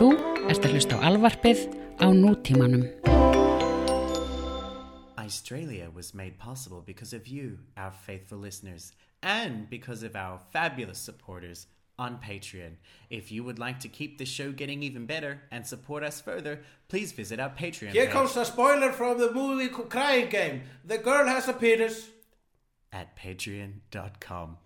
Þú ert að hlusta á alvarpið á nútímanum. Australia was made possible because of you, our faithful listeners, and because of our fabulous supporters on Patreon. If you would like to keep the show getting even better and support us further, please visit our Patreon Here page comes a spoiler from the movie Crying Game. The girl has a penis. at patreon.com.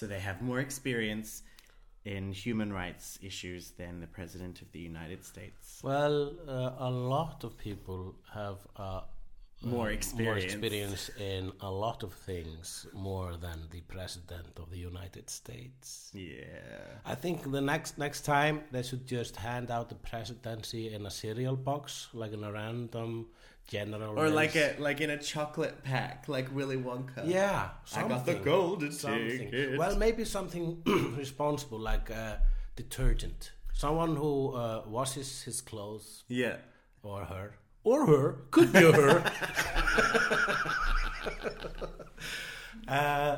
So they have more experience in human rights issues than the president of the United States. Well, uh, a lot of people have uh, More more experience. experience in a lot of things more than the president of the United States. Yeah. I think the next next time they should just hand out the presidency in a cereal box, like in a random general. Or like a like in a chocolate pack, like Willy Wonka. Yeah, I got the golden something. ticket. Well, maybe something responsible like uh, detergent. Someone who uh, washes his clothes Yeah. or her or her could be her. uh,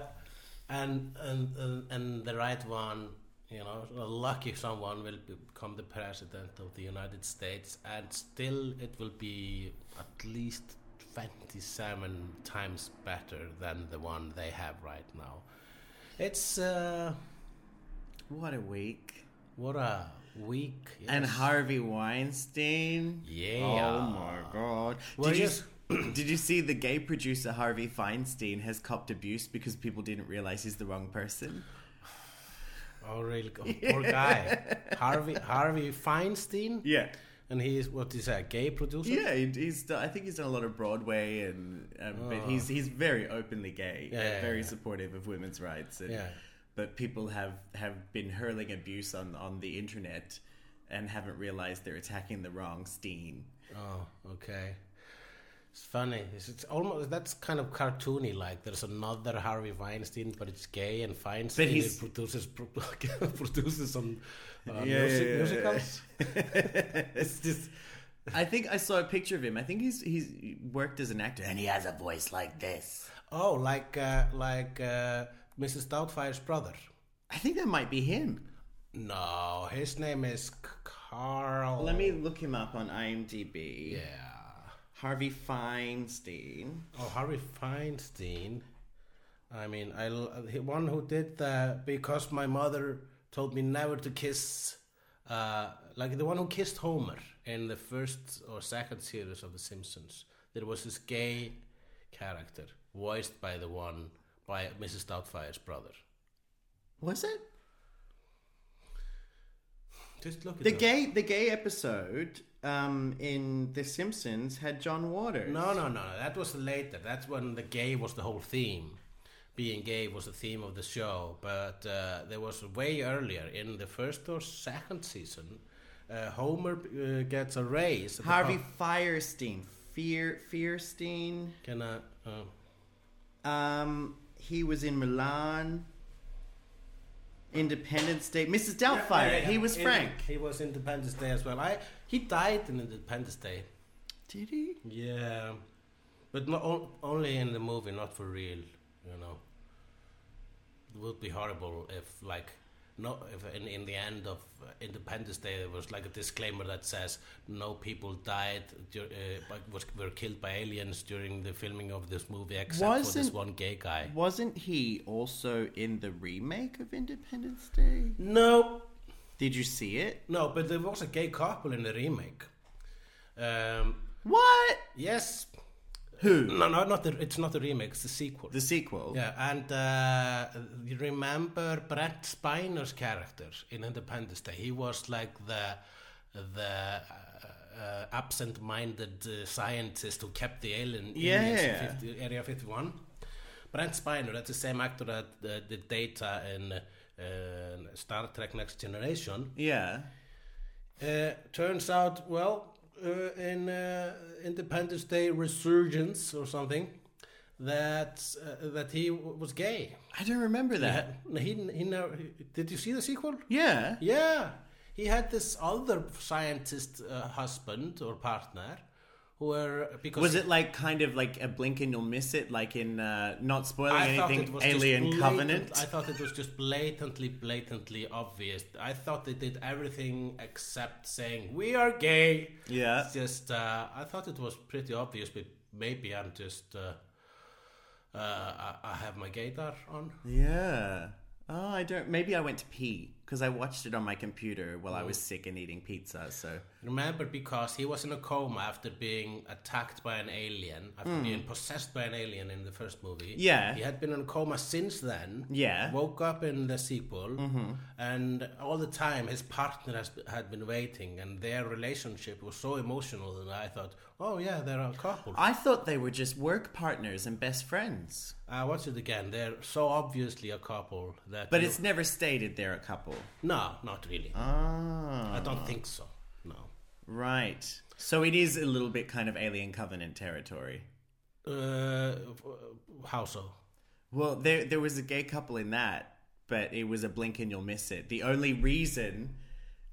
and, and and and the right one, you know, a lucky someone will become the president of the United States, and still it will be at least twenty-seven times better than the one they have right now. It's uh, What a week. what a week. And. Harvey Weinstein. Yeah. Oh my god. Well, did you did you see the gay producer Harvey Feinstein has copped abuse because people didn't realize he's the wrong person? Oh, really? Oh, Poor guy. Harvey Harvey Feinstein. Yeah. And he's what is that? A gay producer? Yeah, he- he's. done- I think he's done a lot of Broadway, and um, but he's he's very openly gay, Yeah, and yeah, very yeah. supportive of women's rights. And, Yeah. But people have have been hurling abuse on on the internet, and haven't realized they're attacking the wrong Steen. Oh, okay. It's funny. It's, it's almost that's kind of cartoony. Like there's another Harvey Weinstein, but it's gay, and Feinstein But he's- he produces produces some uh, Yeah, music, yeah, yeah, musicals. it's just. I think I saw a picture of him. I think he's he's worked as an actor, and he has a voice like this. Oh, like uh, like uh, Mrs. Doubtfire's brother. I think that might be him. No, his name is Carl. Let me look him up on IMDb. Yeah. Harvey Feinstein. Oh, Harvey Feinstein. I mean, I the one who did that because my mother told me never to kiss, uh, like the one who kissed Homer in the first or second series of The Simpsons. There was this gay character voiced by the one by Mrs. Doubtfire's brother. Was it? Just look at The gay the gay episode um, in The Simpsons had John Waters. No, no, no. That was later. That's when the gay was the whole theme. Being gay was the theme of the show. But uh, there was way earlier in the first or second season. Uh, Homer uh, gets a raise. Harvey. Firestein. Fear Fearstein. Can I? Uh, Um, he was in Mulan. Independence Day. Mrs. Doubtfire. Yeah, yeah, He was Frank. He was Independence Day as well. I he died in Independence Day. Did he? Yeah, but not on, only in the movie, not for real. You know, it would be horrible if, like, no, if in, in the end of uh, Independence Day there was like a disclaimer that says no people died, uh, but was were killed by aliens during the filming of this movie, except for this one gay guy. Wasn't he also in the remake of Independence Day? No, Did you see it? no, but there was a gay couple in the remake. Um, What? yes, Who? no, no, not the. It's not the remake. It's the sequel. The sequel. Yeah, and uh, you remember Brent Spiner's character in Independence Day? He was like the the uh, absent-minded uh, scientist who kept the alien Yeah, in yeah, yeah. 50, Area 51. Brent Spiner, that's the same actor that uh, did Data in uh, Star Trek Next Generation. Yeah. Uh, turns out, well, uh, in uh, Independence Day Resurgence or something, that uh, that he was gay. I don't remember that. He, he, he never, did you see the sequel? Yeah. Yeah, he had this other scientist uh, husband or partner because Was it like kind of like a blink and you'll miss it, like in uh, not spoiling I anything, Alien blatant- Covenant? I thought it was just blatantly, blatantly obvious. I thought they did everything except saying we are gay. Yeah. It's just uh, I thought it was pretty obvious, but maybe I'm just uh, uh, I, I have my gaydar on. Yeah. Oh, I don't. Maybe I went to pee because I watched it on my computer while I was mm. sick and eating pizza. So Remember, because he was in a coma after being attacked by an alien, after hmm. being possessed by an alien in the first movie. Yeah. He had been in a coma since then. Yeah. Mm-hmm. Woke up in the sequel. Mm-hmm. And all the time, his partner has, had been waiting, and their relationship was so emotional that I thought, oh, yeah, they're a couple. I thought they were just work partners and best friends. Uh, I watched it again. They're so obviously a couple that. But it's never stated they're a couple. No, not really. Ah. I don't think so. No. Right. So it is a little bit kind of Alien Covenant territory. Uh, how so? Well, there there was a gay couple in that, but it was a blink and you'll miss it. The only reason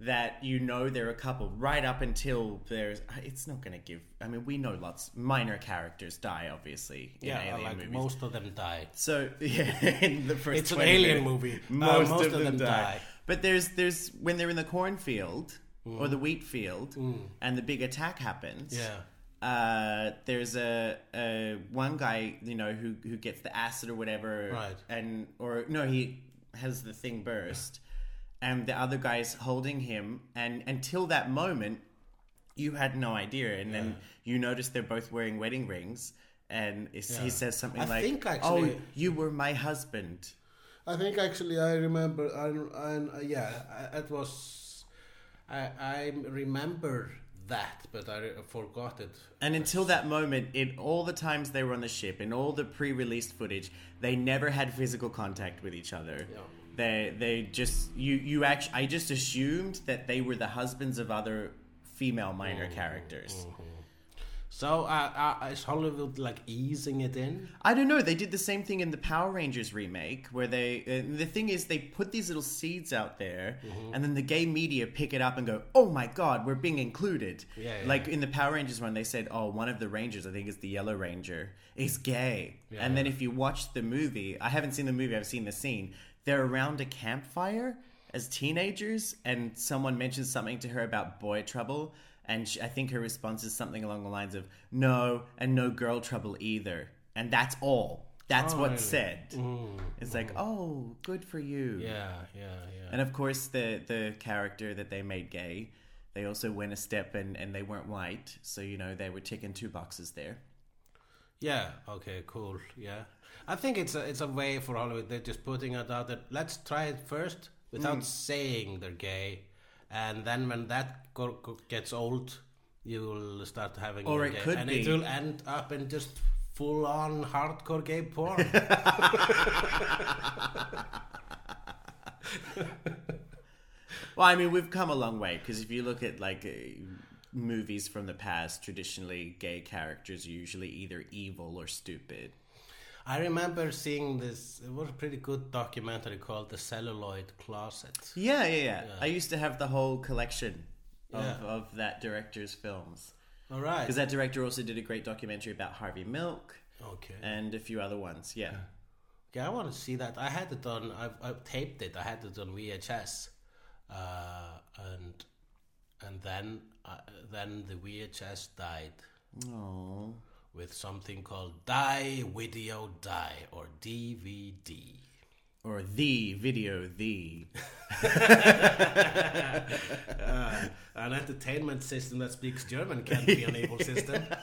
that you know they're a couple right up until there's it's not going to give I mean we know lots minor characters die obviously in Yeah, alien like movies. most of them die. So yeah, in the first It's an alien minutes, movie. Uh, Most, most of, of them, them die. die. But there's there's when they're in the cornfield or Mm. the wheat field, and the big attack happens. Yeah. Uh, there's a, a one guy you know who who gets the acid or whatever, Right. And or no, he has the thing burst, and the other guy's holding him, and until that moment, you had no idea, and then you notice they're both wearing wedding rings. And it's, he says something I like, think "Oh, you were my husband." I think actually I remember. I, I yeah, it was. I I remember that, but I forgot it. And until that moment, in all the times they were on the ship, in all the pre-released footage, they never had physical contact with each other. Yeah. They they just you you actually I just assumed that they were the husbands of other female minor Mm, characters. So uh, uh, is Hollywood like easing it in? I don't know. They did the same thing in the Power Rangers remake, where they. Uh, the thing is, they put these little seeds out there, Mm-hmm. and then the gay media pick it up and go, "Oh my God, we're being included." Yeah, yeah. Like in the Power Rangers one, they said, "Oh, one of the Rangers, I think it's the Yellow Ranger, is gay." Yeah, and then if you watch the movie, I haven't seen the movie. I've seen the scene. They're around a campfire as teenagers, and someone mentions something to her about boy trouble. And she, I think her response is something along the lines of "No, and no girl trouble either." And that's all. That's Oh, what's said. Mm-hmm. It's like, oh, good for you. Yeah, yeah, yeah. And of course, the the character that they made gay, they also went a step and and they weren't white, so you know they were ticking two boxes there. Yeah. Okay. Cool. Yeah. I think it's a it's a way for Hollywood. They're just putting it out that let's try it first without mm. saying they're gay, and then when that gets old, you will start having Or it gay, could and be- it will end up in just full on hardcore gay porn. Well, I mean, we've come a long way because if you look at like uh, movies from the past, traditionally gay characters are usually either evil or stupid. I remember seeing this. It was a pretty good documentary called "The Celluloid Closet." Yeah, yeah, yeah. I used to have the whole collection of, Yeah. of that director's films All right. because that director also did a great documentary about Harvey Milk okay. and a few other ones. Yeah. Yeah, I want to see that. I had it on. I've, I've taped it. I had it on VHS, uh, and and then uh, then the VHS died Oh. With something called Die Video Die or DVD. Or the video, the. An entertainment system that speaks German can't be an evil system.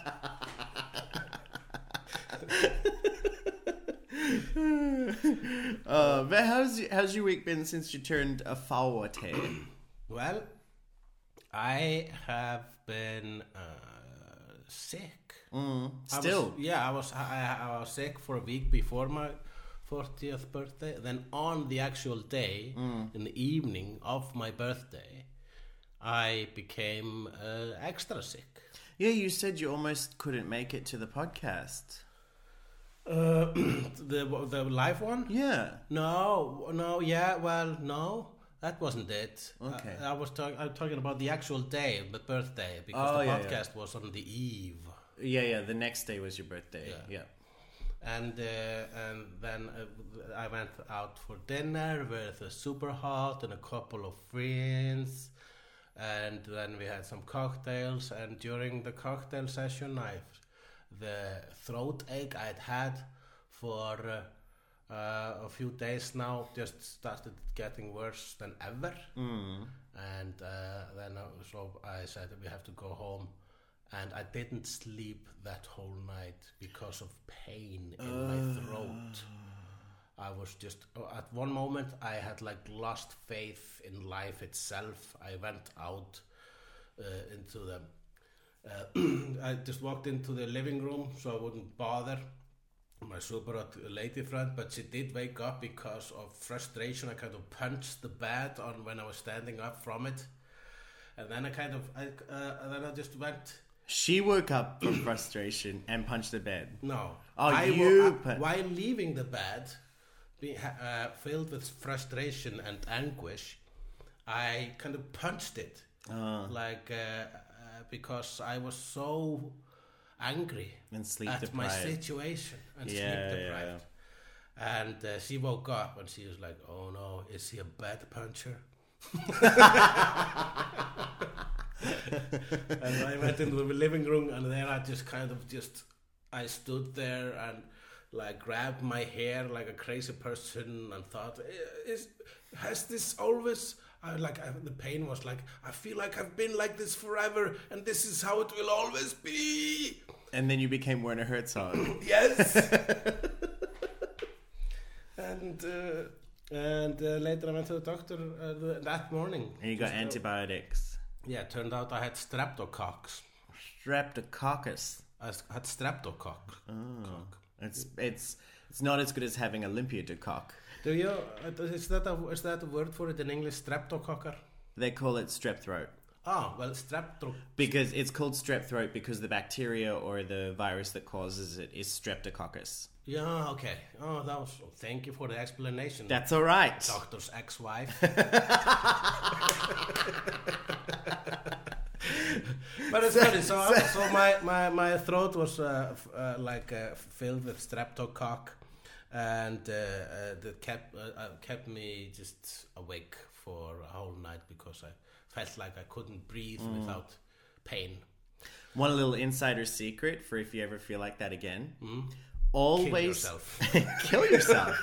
Uh, but how's how's your week been since you turned a forward? Well, I have been uh, sick. Mm, I was- still. yeah, I was I, I was sick for a week before my 40th birthday. Then on the actual day, Mm. in the evening of my birthday, I became uh, extra sick. Yeah, you said you almost couldn't make it to the podcast. Uh, the the live one? Yeah. No, no, yeah, well, no, that wasn't it. Okay. I, I was talking. I'm talking about the actual day, the birthday, because Oh, the yeah, yeah. podcast was on the eve. Yeah, yeah. The next day was your birthday. Yeah. Yeah. and uh, and then uh, I went out for dinner with a super hot and a couple of friends, and then we had some cocktails. And during the cocktail session, I the throat ache I'd had for uh, uh, a few days now just started getting worse than ever. Mm. And uh, then uh, so I said we have to go home. And I didn't sleep that whole night because of pain in my throat. I was just oh, at one moment I had like lost faith in life itself. I went out uh, into the. Uh, I just walked into the living room so I wouldn't bother my super hot lady friend, but she did wake up because of frustration. I kind of punched the bed on when I was standing up from it, and then I kind of, I, uh, then I just went. She woke up from frustration and punched the bed. No. Oh, I you while leaving the bed, be, uh, filled with frustration and anguish, I kind of punched it, Uh, like uh, uh, because I was so angry and sleep at my situation and Yeah, sleep yeah, deprived. And uh, she woke up and she was like, "Oh no, is he a bed puncher?" And I went into the living room, and there I just kind of just I stood there and like grabbed my hair like a crazy person and thought, "Eh, "Is has this always?" I like I, the pain was like I feel like I've been like this forever, and this is how it will always be. And then you became Werner Herzog. Yes. and uh, and uh, later I went to the doctor uh, the, that morning. and you got uh, antibiotics. yeah, it turned out I had streptococcus. Streptococcus. I had streptocock. Oh. Cock. It's it's it's not as good as having Olympia de cock. Do you? uh, Is that a is that a word for it in English? Streptococker. They call it strep throat Ah, well, strepto. because it's called strep throat because the bacteria or the virus that causes it is streptococcus. Yeah, okay. Oh, that was. Thank you for the explanation. That's all right. doctor's ex-wife. but it's funny. So, I- so my, my, my throat was uh, f- uh, like uh, filled with streptocock, and uh, uh, that kept uh, kept me just awake for a whole night because I felt like I couldn't breathe without pain. One little insider secret for if you ever feel like that again. Kill Always yourself. kill yourself.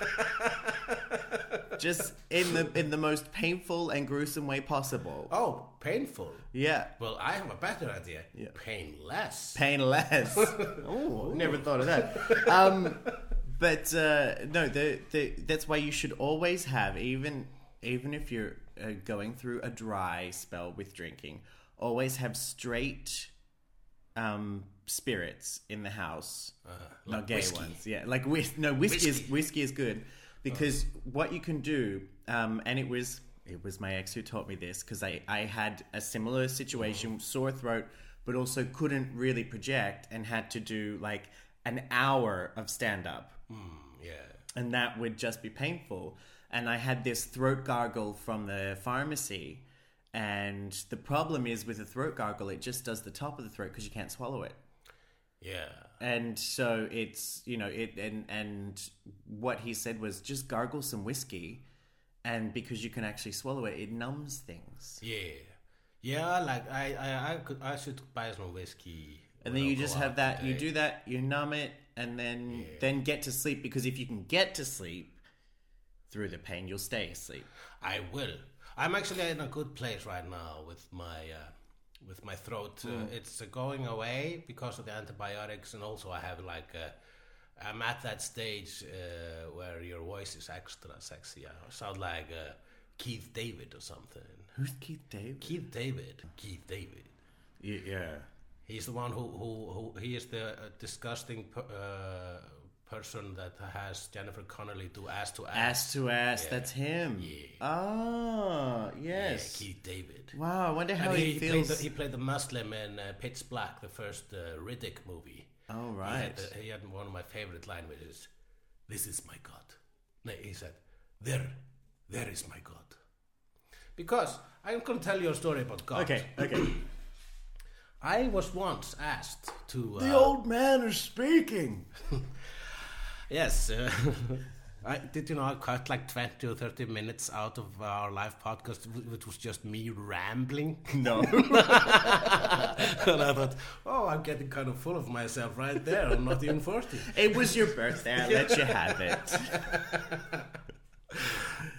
Just in the in the most painful and gruesome way possible. Oh, painful. Yeah. Well, I have a better idea. Yeah. Painless. Painless. oh, never thought of that. Um, but uh, no, the, the that's why you should always have even even if you're uh, going through a dry spell with drinking, always have straight um, spirits in the house. Uh, like not gay whiskey. ones. Yeah, like whis- no whiskey, is Whiskey. whiskey is good because what you can do, um, and it was it was my ex who taught me this because I I had a similar situation, mm-hmm. sore throat, but also couldn't really project and had to do like an hour of stand up mm, yeah. and that would just be painful. And I had this throat gargle from the pharmacy, and the problem is with a throat gargle, it just does the top of the throat because you can't swallow it. Yeah. And so it's you know it and and what he said was just gargle some whiskey, and because you can actually swallow it, it numbs things. Yeah, yeah. Like I, I, I could, I should buy some whiskey. And then you just have that. You do that. You numb it, and then then get to sleep. Because if you can get to sleep through the pain, you'll stay asleep. I will. I'm actually in a good place right now with my, uh, with my throat. Hmm. Uh, it's uh, going away because of the antibiotics, and also I have like, uh, I'm at that stage uh, where your voice is extra sexy. I sound like uh, Keith David or something. Who's Keith David? Keith David. Keith David. Yeah. He's the one who who, who he is the uh, disgusting uh, person that has Jennifer Connelly do ass to ass. Ass to ass. Yeah. That's him. Yeah. Oh, Yeah, yes. Keith David. Wow. I wonder how And he, he, played feels. the, he played the Muslim in uh, Pitch Black, the first uh, Riddick movie. oh, He right. had, uh, he had one of my favorite line, which is, "This is my God." No, he said, "There, there is my God." Because I'm going to tell you a story about God. okay. Okay. I was once asked to. Uh, the old man is speaking. Yes. Uh, I, did you know I cut like 20 or 30 minutes out of our live podcast, which was just me rambling? No. and I thought, oh, I'm getting kind of full of myself right there. I'm not even 40. it was your birthday. I let you have it.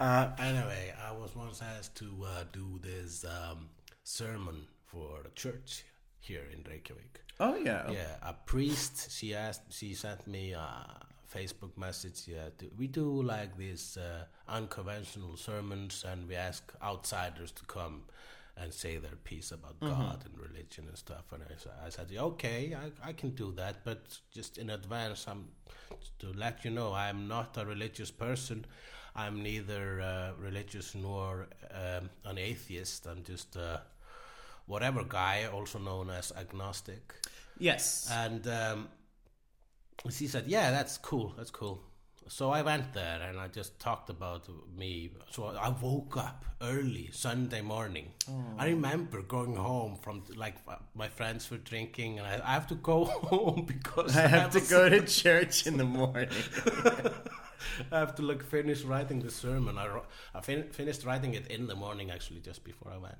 Uh, anyway, I was once asked to uh, do this um, sermon for the church here in Reykjavik. Oh yeah. Yeah, a priest. She asked. She sent me a Facebook message. Yeah, we do like these uh, unconventional sermons, and we ask outsiders to come and say their piece about God and religion and stuff. And I, I said, okay, I, I can do that, but just in advance, I'm to let you know, I'm not a religious person. I'm neither uh, religious nor um, an atheist. I'm just uh, whatever guy, also known as agnostic. Yes. And um, she said, "Yeah, that's cool. That's cool." So I went there and I just talked about me. So I woke up early Sunday morning. I remember going home from like uh, my friends were drinking, and I, I have to go home because I have to was- go to church in the morning. I have to like finish writing the sermon. I, I fin- finished writing it in the morning actually, just before I went.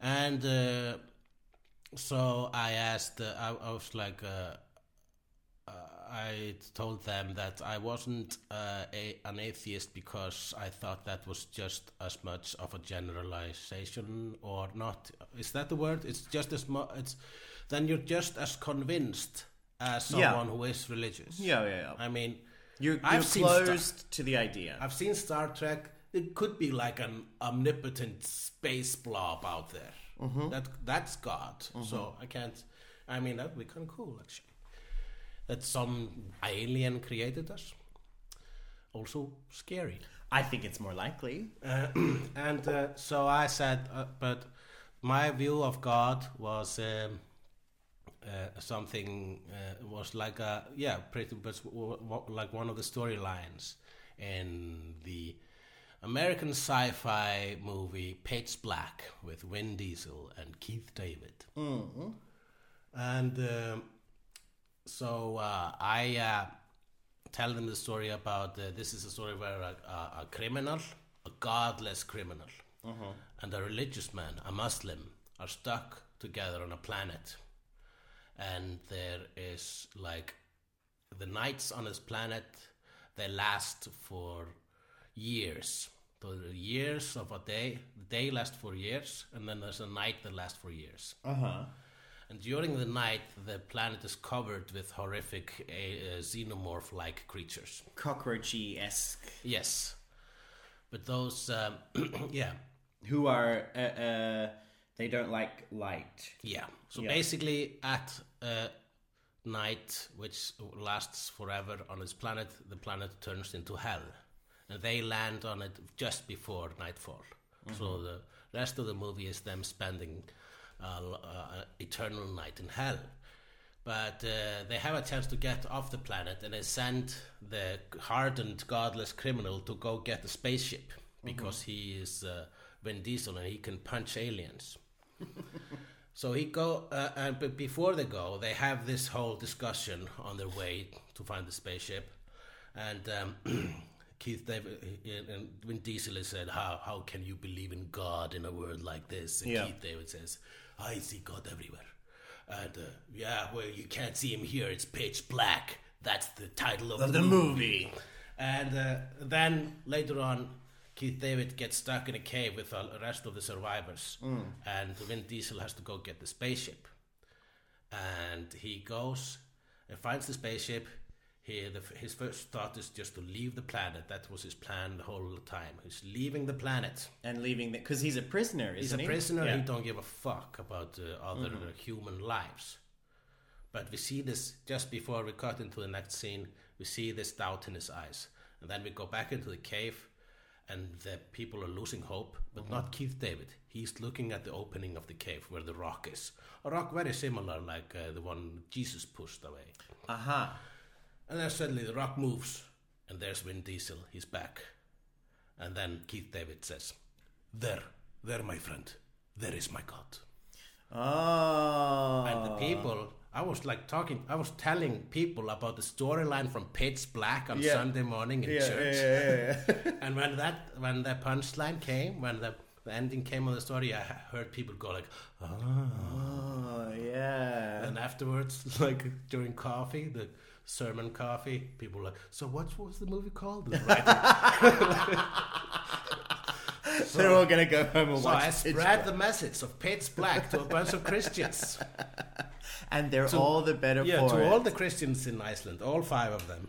And uh, so I asked. Uh, I, I was like, uh, I told them that I wasn't uh, a, an atheist because I thought that was just as much of a generalization, or not. Is that the word? It's just as much. It's then you're just as convinced as Yeah. someone who is religious. yeah, yeah, yeah. I mean. You're, you're I've closed to the idea. I've seen Star Trek. It could be like an omnipotent space blob out there. Mm-hmm. That that's God. So I can't. I mean, that'd be kind of cool, actually. That some alien created us. Also scary. I think it's more likely. Uh, and uh, so I said, uh, but my view of God was um, uh, something uh, was like a yeah, pretty much like one of the storylines in the American sci-fi movie Pitch Black with Vin Diesel and Keith David. And um, so uh, I uh, tell them the story about uh, this is a story where a, a, a criminal, a godless criminal, and a religious man, a Muslim, are stuck together on a planet. And there is like the nights on this planet, they last for years. So the years of a day, the day lasts for years, and then there's a night that lasts for years. Uh huh. And during the night, the planet is covered with horrific uh, xenomorph like creatures. Cockroachy esque. Yes. But those, um, yeah, Who are, uh, uh, they don't like light. yeah. So Yeah. basically, at uh, night, which lasts forever on this planet, the planet turns into hell. And they land on it just before nightfall. So the rest of the movie is them spending uh, uh, eternal night in hell. But uh, they have a chance to get off the planet and they send the hardened, godless criminal to go get a spaceship because he is uh, Vin Diesel and he can punch aliens. So he go, uh, and but before they go, they have this whole discussion on their way to find the spaceship, and um, Keith David uh, and Vin Diesel has said, "How how can you believe in God in a world like this?" And Yeah. Keith David says, "I see God everywhere," and uh, yeah, well, you can't see him here; it's pitch black. That's the title of, the movie. movie. and uh, then later on, Keith David gets stuck in a cave with the rest of the survivors, and Vin Diesel has to go get the spaceship. And he goes and finds the spaceship. He the, his first thought is just to leave the planet. That was his plan the whole time. He's leaving the planet. And leaving because he's a prisoner, He's isn't a he? prisoner. Yeah. He don't give a fuck about uh, other uh, human lives. But we see this just before we cut into the next scene. We see this doubt in his eyes, and then we go back into the cave, and the people are losing hope, but not Keith David. He's looking at the opening of the cave where the rock is. A rock very similar, like uh, the one Jesus pushed away. Aha. And then suddenly the rock moves, and there's Vin Diesel. He's back. And then Keith David says, There, there, my friend, there is my God. Oh. And the people, I was like talking, I was telling people about the storyline from Pitch Black on Yeah. Sunday morning in Yeah, church. yeah. And when that, when the punchline came, when the, the ending came of the story, I heard people go like, "Ah." oh, yeah. And afterwards, like during coffee, the sermon coffee, people were like, so what was the movie called? Right- They're all gonna go home and so watch I Pitch spread the message of Pitch Black to a bunch of Christians. and they're all the better Yeah, for to it. all the Christians in Iceland, all five of them.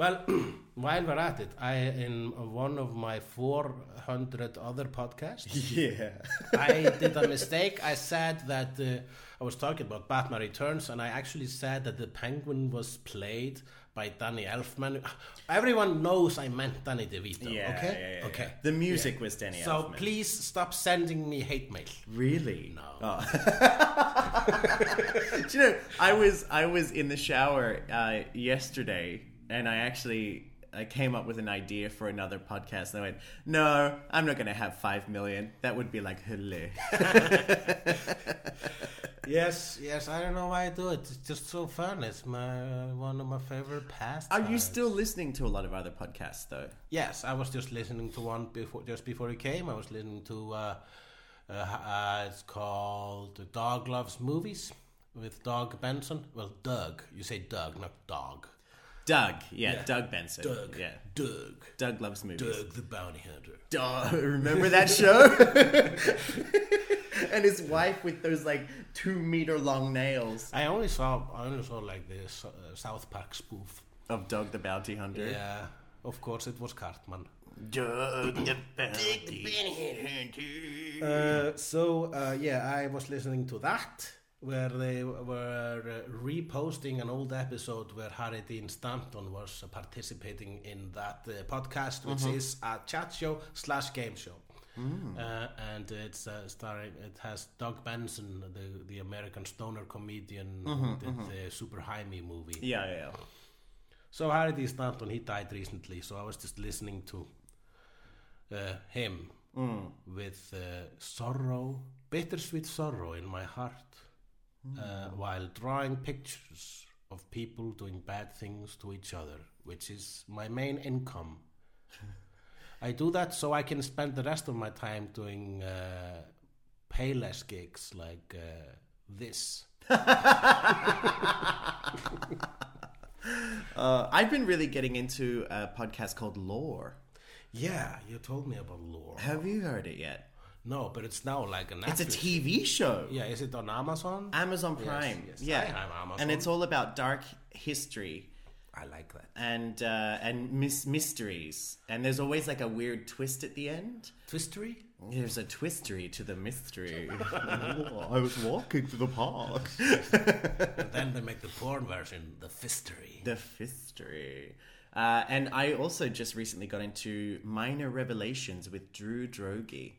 Well, while we're at it, I in one of my 400 other podcasts, Yeah. I did a mistake. I said that uh, I was talking about Batman Returns, and I actually said that the Penguin was played by Danny Elfman. Everyone knows I meant Danny DeVito. Yeah, okay. yeah, yeah, okay. The music was Danny Elfman. So Elfman. please stop sending me hate mail. Really? No. Oh. Do you know, I was I was in the shower uh, yesterday, and I actually I came up with an idea for another podcast. And I went, no, I'm not going to have five million. That would be like hello. Yes, yes. I don't know why I do it. It's just so fun. It's my uh, one of my favorite pastimes. Are you still listening to a lot of other podcasts though? Yes, I was just listening to one before, just before he came. I was listening to. Uh, uh, uh, it's called Dog Loves Movies with Doug Benson. Well, Doug. You say Doug, not dog. Doug, yeah, Yeah. Doug Benson. Doug. yeah. Doug. Doug loves movies. Doug the Bounty Hunter. Duh, remember that show? and his wife with those like two meter long nails I only saw, I only saw like this uh, South Park spoof. of Doug the Bounty Hunter. Yeah, of course it was Cartman. Doug the Bounty Uh, so uh, yeah, I was listening to that where they were uh, reposting an old episode where Harry Dean Stanton was uh, participating in that uh, podcast, which is a chat show slash game show. Uh, and it's uh, starring. It has Doug Benson, the the American stoner comedian, who did the Super High Me movie. Yeah, yeah, yeah. So Harry Dean Stanton, he died recently, so I was just listening to uh, him with uh, sorrow, bittersweet sorrow in my heart, uh, while drawing pictures of people doing bad things to each other, which is my main income. I do that so I can spend the rest of my time doing uh, payless gigs like uh, this. Uh, I've been really getting into a podcast called Lore. Yeah, you told me about lore. Have you heard it yet? No, but it's now like a Netflix. It's a TV show. Yeah, is it on Amazon? Amazon Prime. yes, yeah, have Amazon. and it's all about dark history I like that. and uh, and mis- mysteries. And there's always like a weird twist at the end. Twistery? There's a twistery to the mystery. I was walking to the park. and then they make the porn version, the fistery. The fistery. Uh, and I also just recently got into Minor Revelations with Drew Droege.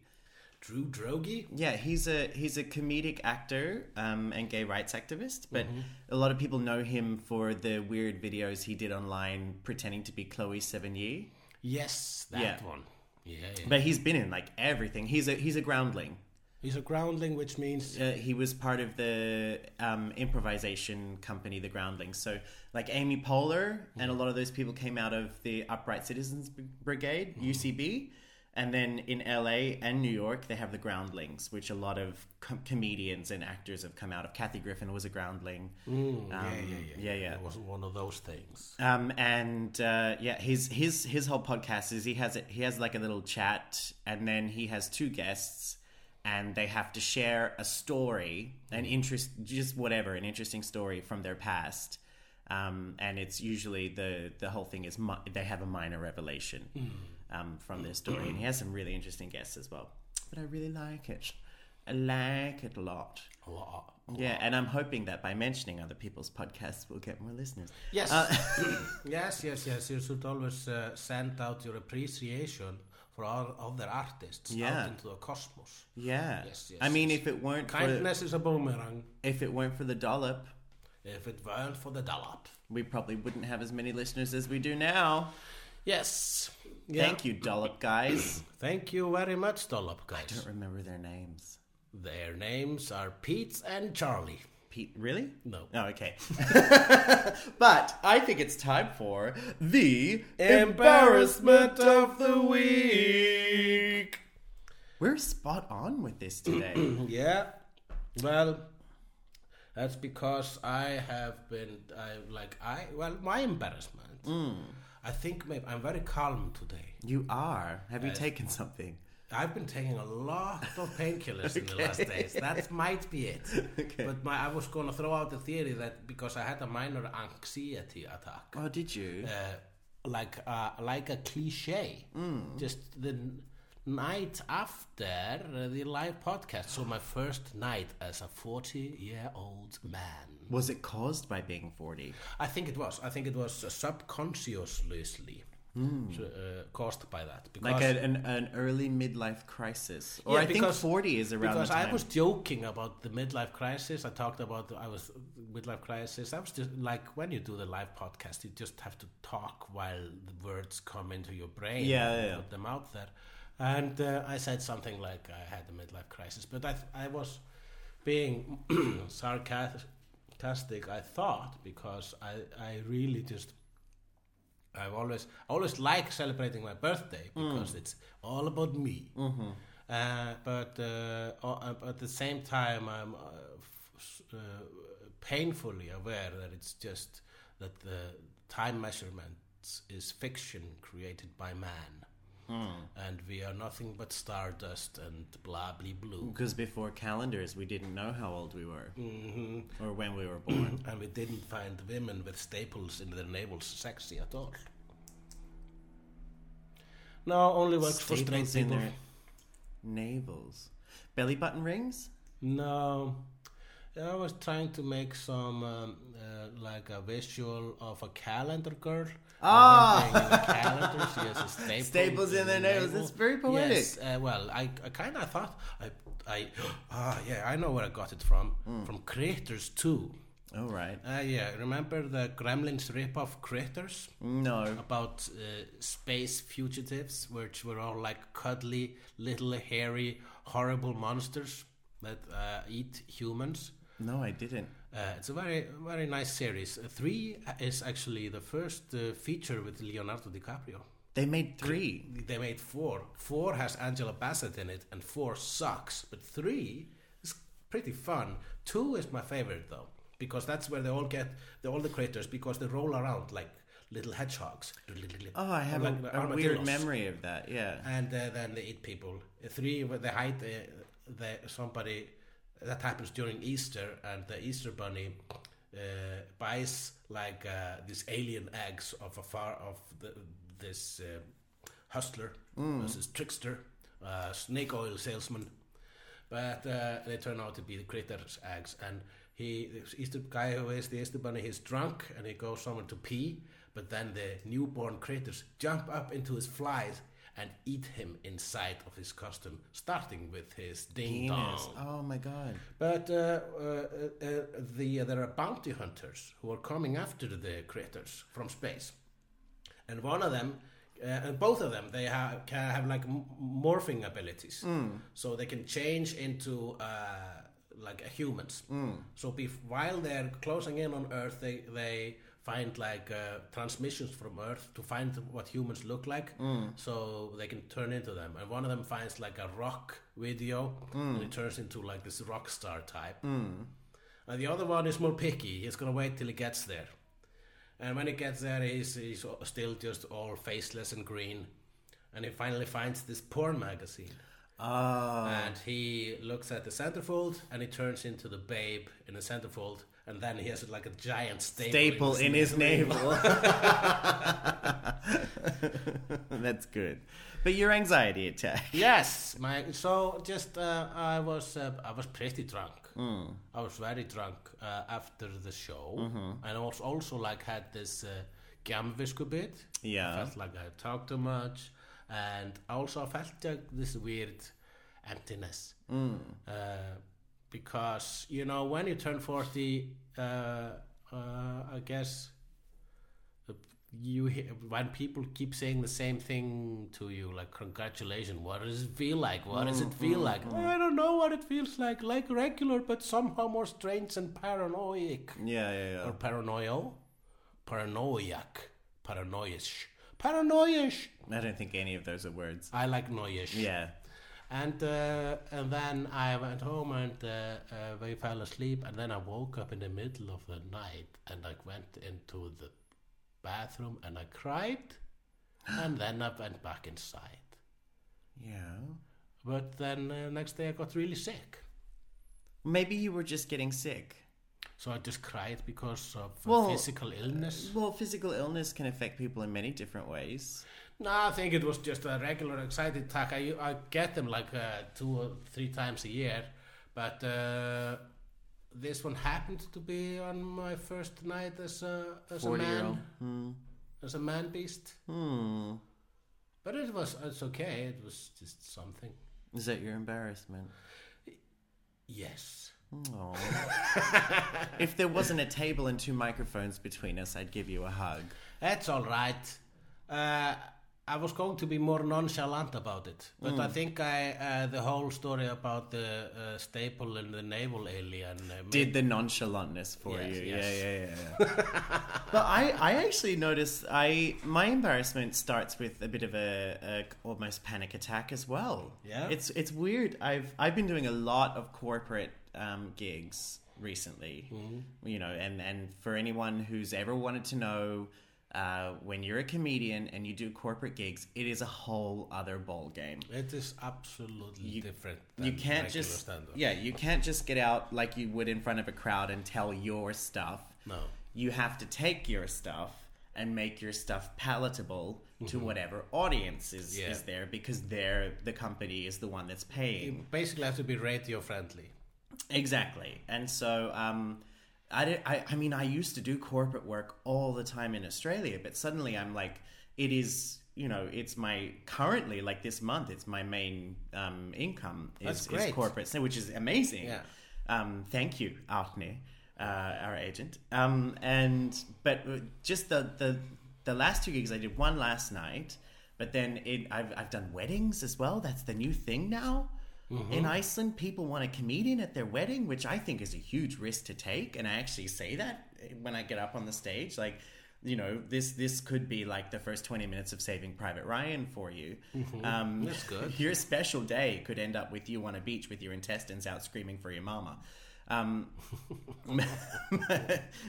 Drew Droege? Yeah, he's a he's a comedic actor um, and gay rights activist, but a lot of people know him for the weird videos he did online pretending to be Chloe Sevigny. Yes, that Yeah. one. Yeah, yeah. But he's been in like everything. He's a he's a groundling. He's a groundling, which means Uh, he was part of the um, improvisation company, the Groundlings. So, like Amy Poehler and a lot of those people came out of the Upright Citizens Brigade, UCB. And then in LA and New York, they have the Groundlings, which a lot of com- comedians and actors have come out of. Kathy Griffin was a Groundling. Um, yeah, yeah, yeah, yeah, yeah. It wasn't one of those things. Um, and uh, yeah, his his his whole podcast is he has it. He has like a little chat, and then he has two guests, and they have to share a story, an interest, just whatever, an interesting story from their past. Um, and it's usually the the whole thing is mi- they have a minor revelation um, from their story, and he has some really interesting guests as well. But I really like it. I like it a lot. A lot. Yeah, and I'm hoping that by mentioning other people's podcasts, we'll get more listeners. Yes. Uh, yes, yes, yes. You should always uh, send out your appreciation for all other artists Yeah. out into the cosmos. Yeah. Yes, yes, I mean, yes. if it weren't for, Kindness is a boomerang. if it weren't for the dollop, If it weren't for the dollop. we probably wouldn't have as many listeners as we do now. Yes. Yeah. Thank you, dollop guys. Thank you very much, dollop guys. I don't remember their names. Their names are Pete and Charlie. Pete, really? No. Oh, okay. but I think it's time for the Embarrassment of the week. We're spot on with this today. Yeah. Well, that's because I have been, I like, I, well, my embarrassment. Mm. I think maybe I'm very calm today. you are. Have you taken something? I've been taking a lot of painkillers in the last days. That might be it. But my, I was going to throw out the theory that because I had a minor anxiety attack, Oh, did you? uh, like uh, like a cliche, just the night after the live podcast. So my first night as a forty-year-old man. Was it caused by being 40? I think it was. I think it was subconsciously so, uh, caused by that. Because Like a, an, an early midlife crisis. Or Yeah, I think because- 40 is around because. I was joking about the midlife crisis. I talked about I was midlife crisis. I was just like when you do the live podcast, you just have to talk while the words come into your brain. Yeah, yeah. Put them out there, and uh, I said something like I had a midlife crisis, but I I was being sarcastic. I thought because I I really just. I've always always like celebrating my birthday Mm. because it's all about me. Mm-hmm. Uh, but uh, uh, at the same time, I'm uh, f- uh, painfully aware that it's just that the time measurement is fiction created by man, Hmm. and we are nothing but stardust and blah blah blue. Because before calendars, we didn't know how old we were hmm or when we were born. And we didn't find women with staples in their navels sexy at all. No, only works for straight Staples in people. their navels. Belly button rings? No. I was trying to make some um, uh, like a visual of a calendar girl. Ah! And her being in a calendar, she has a staple Staples in their nails. It's very poetic. Yes, uh, well, I, I kind of thought I, I, ah, yeah, I know where I got it from. Mm. From Critters 2. Oh, right. Uh, yeah, remember the Gremlins rip-off Critters? No. about uh, space fugitives, which were all like cuddly, little, hairy, horrible monsters that uh, eat humans. No, I didn't. Uh, it's a very, very nice series. Uh, three is actually the first uh, feature with Leonardo DiCaprio. They made three. They made four. Four has Angela Bassett in it, and four sucks. But three is pretty fun. Two is my favorite though, because that's where they all get the all the creators because they roll around like little hedgehogs. Oh, I have Like a, a weird memory of that. Yeah. and uh, then they eat people. Uh, Three, they hide uh, the, somebody that happens during Easter, and the Easter bunny uh, buys like uh, these alien eggs of a far of the, this uh, hustler, this trickster, uh, snake oil salesman. But uh, they turn out to be the critters' eggs, and he the Easter guy who is the Easter bunny. He's drunk and he goes somewhere to pee, but then the newborn critters jump up into his flies and eat him inside of his costume, starting with his ding dong. Oh my god. But uh, uh, uh, the there are bounty hunters who are coming after the critters from space, and one of them, uh, and both of them, they have can have like m- morphing abilities, so they can change into uh, like humans. So bef- while they're closing in on Earth, they they find like uh, transmissions from Earth to find what humans look like, mm. so they can turn into them. And one of them finds like a rock video, and mm. it turns into like this rock star type. Mm. And the other one is more picky. He's gonna wait till he gets there. And when he gets there, he's, he's still just all faceless and green. And he finally finds this porn magazine. Oh. And he looks at the centerfold and he turns into the babe in the centerfold. And then he has like a giant staple, Staple in his navel. That's good. But your anxiety attack. Yes, my so just uh, I was uh, I was pretty drunk. I was very drunk uh, after the show, and I was also like had this uh, gamvisku bit. Yeah. I felt like I talked too much, and also I felt like this weird emptiness. Uh, because you know when you turn forty, uh, uh, I guess you when people keep saying the same thing to you like congratulations what does it feel like what does it feel like i don't know what it feels like like regular but somehow more strange and paranoid Yeah, yeah, yeah. or paranoia paranoiac paranoiish paranoiish I don't think any of those are words. i like noiish Yeah. And uh, and then I went home and uh, uh, we fell asleep and then I woke up in the middle of the night and I went into the bathroom and I cried and then I went back inside. Yeah. But then uh, next day I got really sick. Maybe you were just getting sick. So I just cried because of uh, Well, physical illness. Well, physical illness can affect people in many different ways. No, I think it was just a regular excited attack. I, I get them like uh, two or three times a year, but uh, this one happened to be on my first night as a as a man old. Hmm. as a man beast. Hmm. But it was it's okay. It was just something. Is that your embarrassment? Yes. Oh. if there wasn't a table and two microphones between us, I'd give you a hug. That's all right. Uh, I was going to be more nonchalant about it, but I think I uh, the whole story about the uh, staple and the naval alien uh, Did the nonchalantness for Yes, you? yes. Yeah, yeah, yeah. but I, I actually noticed I my embarrassment starts with a bit of a, a almost panic attack as well. Yeah? it's it's weird. I've I've been doing a lot of corporate um, gigs recently. Mm-hmm. You know, and and for anyone who's ever wanted to know. Uh, when you're a comedian and you do corporate gigs, it is a whole other ball game. It is absolutely different. you can't just stand-up. yeah you can't just get out like you would in front of a crowd and tell your stuff No. you have to take your stuff and make your stuff palatable to Mm-hmm. whatever audience is, Yeah. is there because they're the company is the one that's You paying basically have to be radio friendly. exactly and so um I, did, I i mean i used to do corporate work all the time in australia but suddenly i'm like it is you know it's my currently like this month it's my main um income is, is corporate so which is amazing. Yeah. um thank you Arne, uh our agent. Um and but uh, just the the the last two gigs i did one last night but then it i've, I've done weddings as well. That's the new thing now in Iceland, people want a comedian at their wedding, which I think is a huge risk to take. And I actually say that when I get up on the stage, like, you know, this this could be like the first twenty minutes of Saving Private Ryan for you. Um, That's good. Your special day could end up with you on a beach with your intestines out screaming for your mama. Um,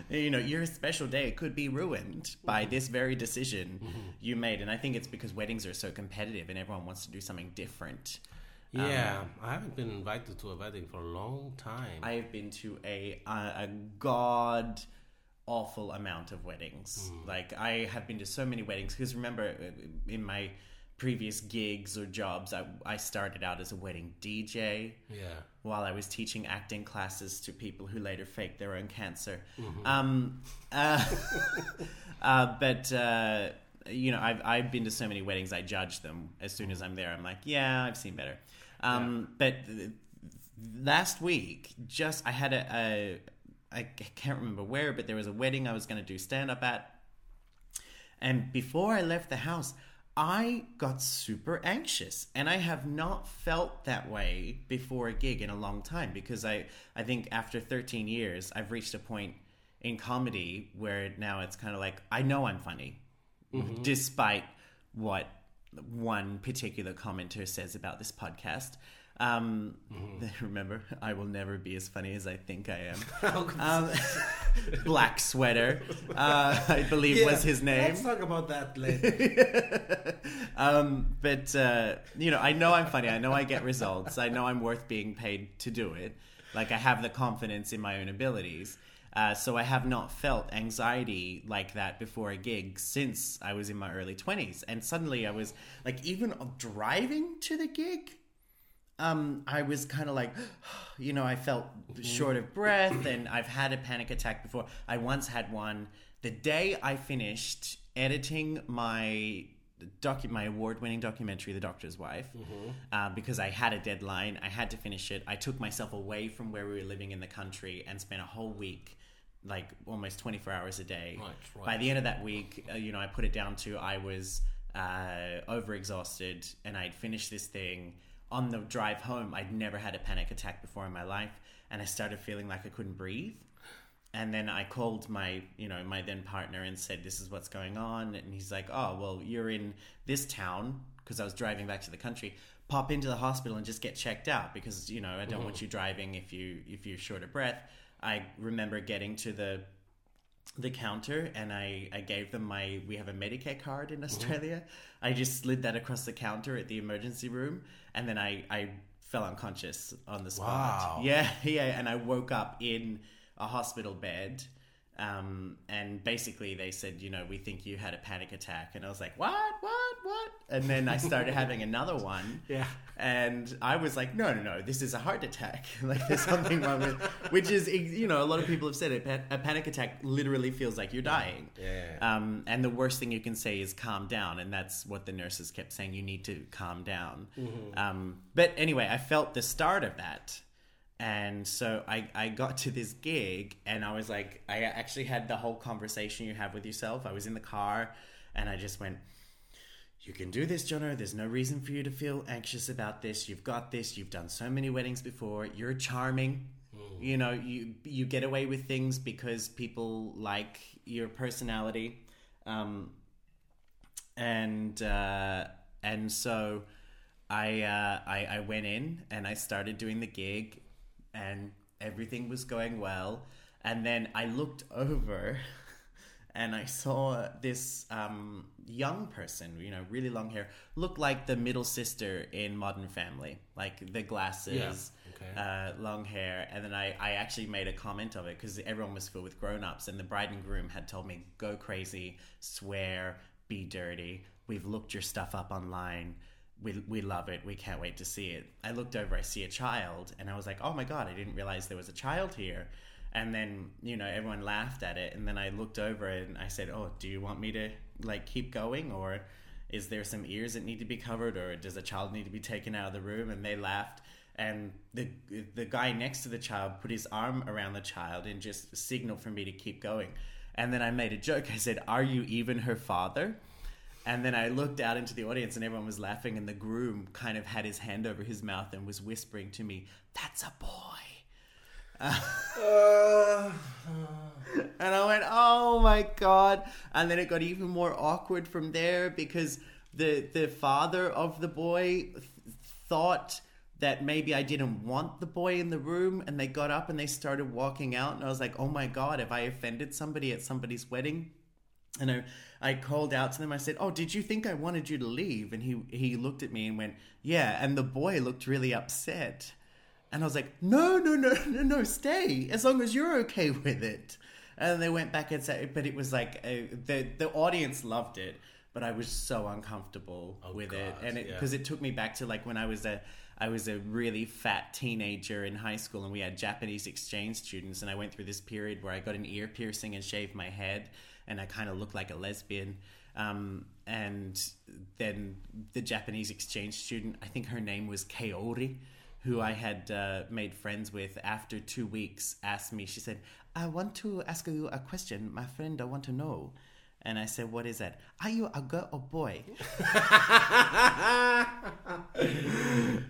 you know, your special day could be ruined by this very decision you made, and I think it's because weddings are so competitive and everyone wants to do something different. Yeah, I haven't been invited to a wedding for a long time. I have been to a a, a god awful amount of weddings. Like I have been to so many weddings because remember uh, in my previous gigs or jobs, I, I started out as a wedding DJ Yeah. while I was teaching acting classes to people who later faked their own cancer. Mm-hmm. Um, uh, uh, but uh, you know, I've I've been to so many weddings. I judge them as soon as I'm there. I'm like, yeah, I've seen better. Um, But th- last week, just I had a, a I can't remember where, but there was a wedding I was going to do stand up at. And before I left the house, I got super anxious. And I have not felt that way before a gig in a long time because I, I think after 13 years, I've reached a point in comedy where now it's kind of like, I know I'm funny, despite what one particular commenter says about this podcast. Um, Remember, I will never be as funny as I think I am. um, Black Sweater, uh, I believe was his name. Let's talk about that later. um, but uh, you know, I know I'm funny. I know I get results. I know I'm worth being paid to do it. Like I have the confidence in my own abilities. Uh, so I have not felt anxiety like that before a gig since I was in my early twenties. And suddenly I was like, even driving to the gig, um, I was kind of like, you know, I felt short of breath, and I've had a panic attack before. I once had one the day I finished editing my docu- my award-winning documentary, The Doctor's Wife, uh, because I had a deadline. I had to finish it. I took myself away from where we were living in the country and spent a whole week. Like almost 24 hours a day. Right, right. By the end of that week, uh, you know, I put it down to I was uh, overexhausted and I'd finished this thing. On the drive home, I'd never had a panic attack before in my life, and I started feeling like I couldn't breathe. And then I called my, you know, my then partner and said, "This is what's going on." And he's like, "Oh, well, you're in this town because I was driving back to the country. Pop into the hospital and just get checked out because you know I don't want you driving if you if you're short of breath." I remember getting to the the counter and I, I gave them my we have a Medicare card in mm-hmm. Australia. I just slid that across the counter at the emergency room and then I, I fell unconscious on the spot. Wow. Yeah, yeah, and I woke up in a hospital bed. Um, and basically they said, you know, we think you had a panic attack. And I was like, what, what, what? And then I started having another one. Yeah. And I was like, no, no, no, this is a heart attack. like there's something wrong with, which is, you know, a lot of people have said it. A panic attack literally feels like you're dying. Yeah. Um, and the worst thing you can say is calm down. And that's what the nurses kept saying. You need to calm down. Um, but anyway, I felt the start of that. And so I, I got to this gig and I was like, I actually had the whole conversation you have with yourself. I was in the car and I just went, you can do this, Jono. There's no reason for you to feel anxious about this. You've got this. You've done so many weddings before. You're charming. You know, you you get away with things because people like your personality, um, and uh, and so I, uh, I I went in and I started doing the gig, and everything was going well. And then I looked over and I saw this um, young person, you know, really long hair, look like the middle sister in Modern Family, like the glasses, Yeah, okay. uh, long hair. And then I, I actually made a comment of it because everyone was filled with grown ups, and the bride and groom had told me, go crazy, swear, be dirty. We've looked your stuff up online. We, we love it. We can't wait to see it. I looked over, I see a child, and I was like, oh my God, I didn't realize there was a child here. And then, you know, everyone laughed at it. And then I looked over and I said, oh, do you want me to like keep going? Or is there some ears that need to be covered? Or does a child need to be taken out of the room? And they laughed. And the, the guy next to the child put his arm around the child and just signaled for me to keep going. And then I made a joke. I said, Are you even her father? And then I looked out into the audience and everyone was laughing, and the groom kind of had his hand over his mouth and was whispering to me, That's a boy. Uh, and I went, "Oh my god!" And then it got even more awkward from there because the the father of the boy th- thought that maybe I didn't want the boy in the room, and they got up and they started walking out, and I was like, "Oh my god, have I offended somebody at somebody's wedding?" And I, I called out to them. I said, "Oh, did you think I wanted you to leave?" And he he looked at me and went, "Yeah." And the boy looked really upset. And I was like, no, no, no, no, no, stay as long as you're okay with it. And they went back and said, but it was like uh, the the audience loved it, but I was so uncomfortable with it, and it yeah. because it took me back to like when I was a I was a really fat teenager in high school, and we had Japanese exchange students, and I went through this period where I got an ear piercing and shaved my head, and I kind of looked like a lesbian. Um, and then the Japanese exchange student, I think her name was Kaori, who I had uh, made friends with after two weeks, asked me, she said, I want to ask you a question. My friend, I want to know. And I said, What is that? Are you a girl or boy?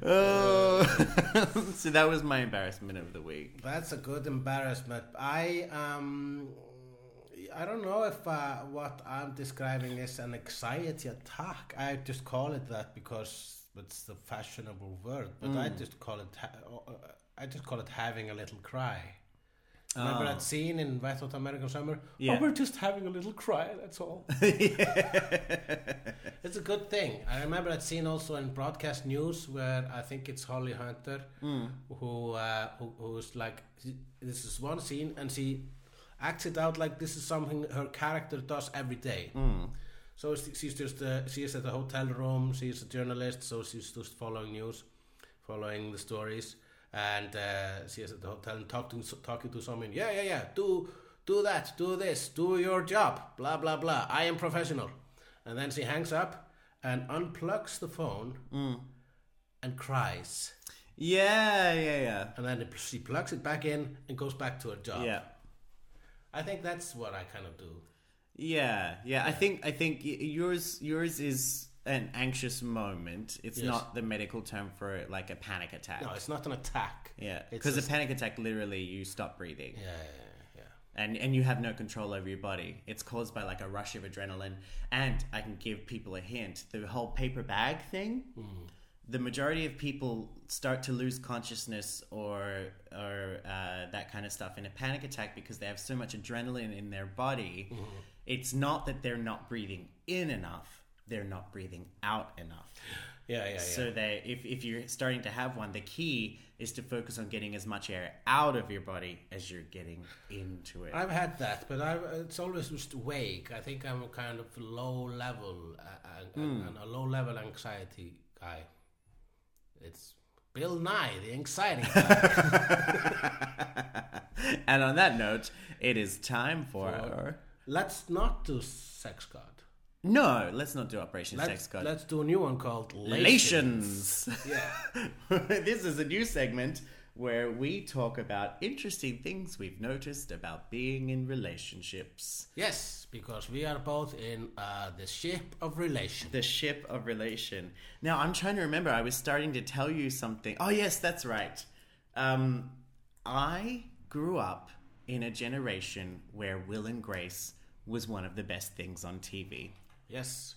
oh. so that was my embarrassment of the week. That's a good embarrassment. I um, I don't know if uh, what I'm describing is an anxiety attack. I just call it that because it's the fashionable word, but I Mm. just call it. Ha- I just call it having a little cry. Remember Oh. that scene in Wet Hot American Summer? Yeah. Oh, we're just having a little cry. That's all. It's a good thing. I remember that scene also in broadcast news where I think it's Holly Hunter who uh, who who's like this is one scene and she acts it out like this is something her character does every day. So she's just uh, she's at the hotel room. She's a journalist, so she's just following news, following the stories, and uh, she's at the hotel and talking talking to someone. Yeah, yeah, yeah. Do do that. Do this. Do your job. Blah blah blah. I am professional. And then she hangs up and unplugs the phone and cries. Yeah, yeah, yeah. And then she plugs it back in and goes back to her job. Yeah. I think that's what I kind of do. Yeah, yeah. I think I think yours yours is an anxious moment. It's Yes. not the medical term for like a panic attack. No, it's not an attack. yeah, because a panic attack literally you stop breathing. Yeah, yeah, yeah. and and you have no control over your body. It's caused by like a rush of adrenaline. And I can give people a hint: the whole paper bag thing. Hmm. The majority of people start to lose consciousness or or uh, that kind of stuff in a panic attack because they have so much adrenaline in their body. It's not that they're not breathing in enough; they're not breathing out enough. Yeah, yeah, yeah. So that if, if you're starting to have one, the key is to focus on getting as much air out of your body as you're getting into it. I've had that, but I it's always just vague. I think I'm a kind of low level, uh, Hmm. and a low level anxiety guy. It's Bill Nye, the exciting guy. and on that note, it is time for our... Let's not do Sex God. No, let's not do Operation Let's, Sex God. let's do a new one called Lations. Yeah. this is a new segment where we talk about interesting things we've noticed about being in relationships. Yes, because we are both in uh, the ship of relation. The ship of relation. Now, I'm trying to remember. I was starting to tell you something. Oh, yes, that's right. Um, I grew up in a generation where Will and Grace was one of the best things on TV. Yes.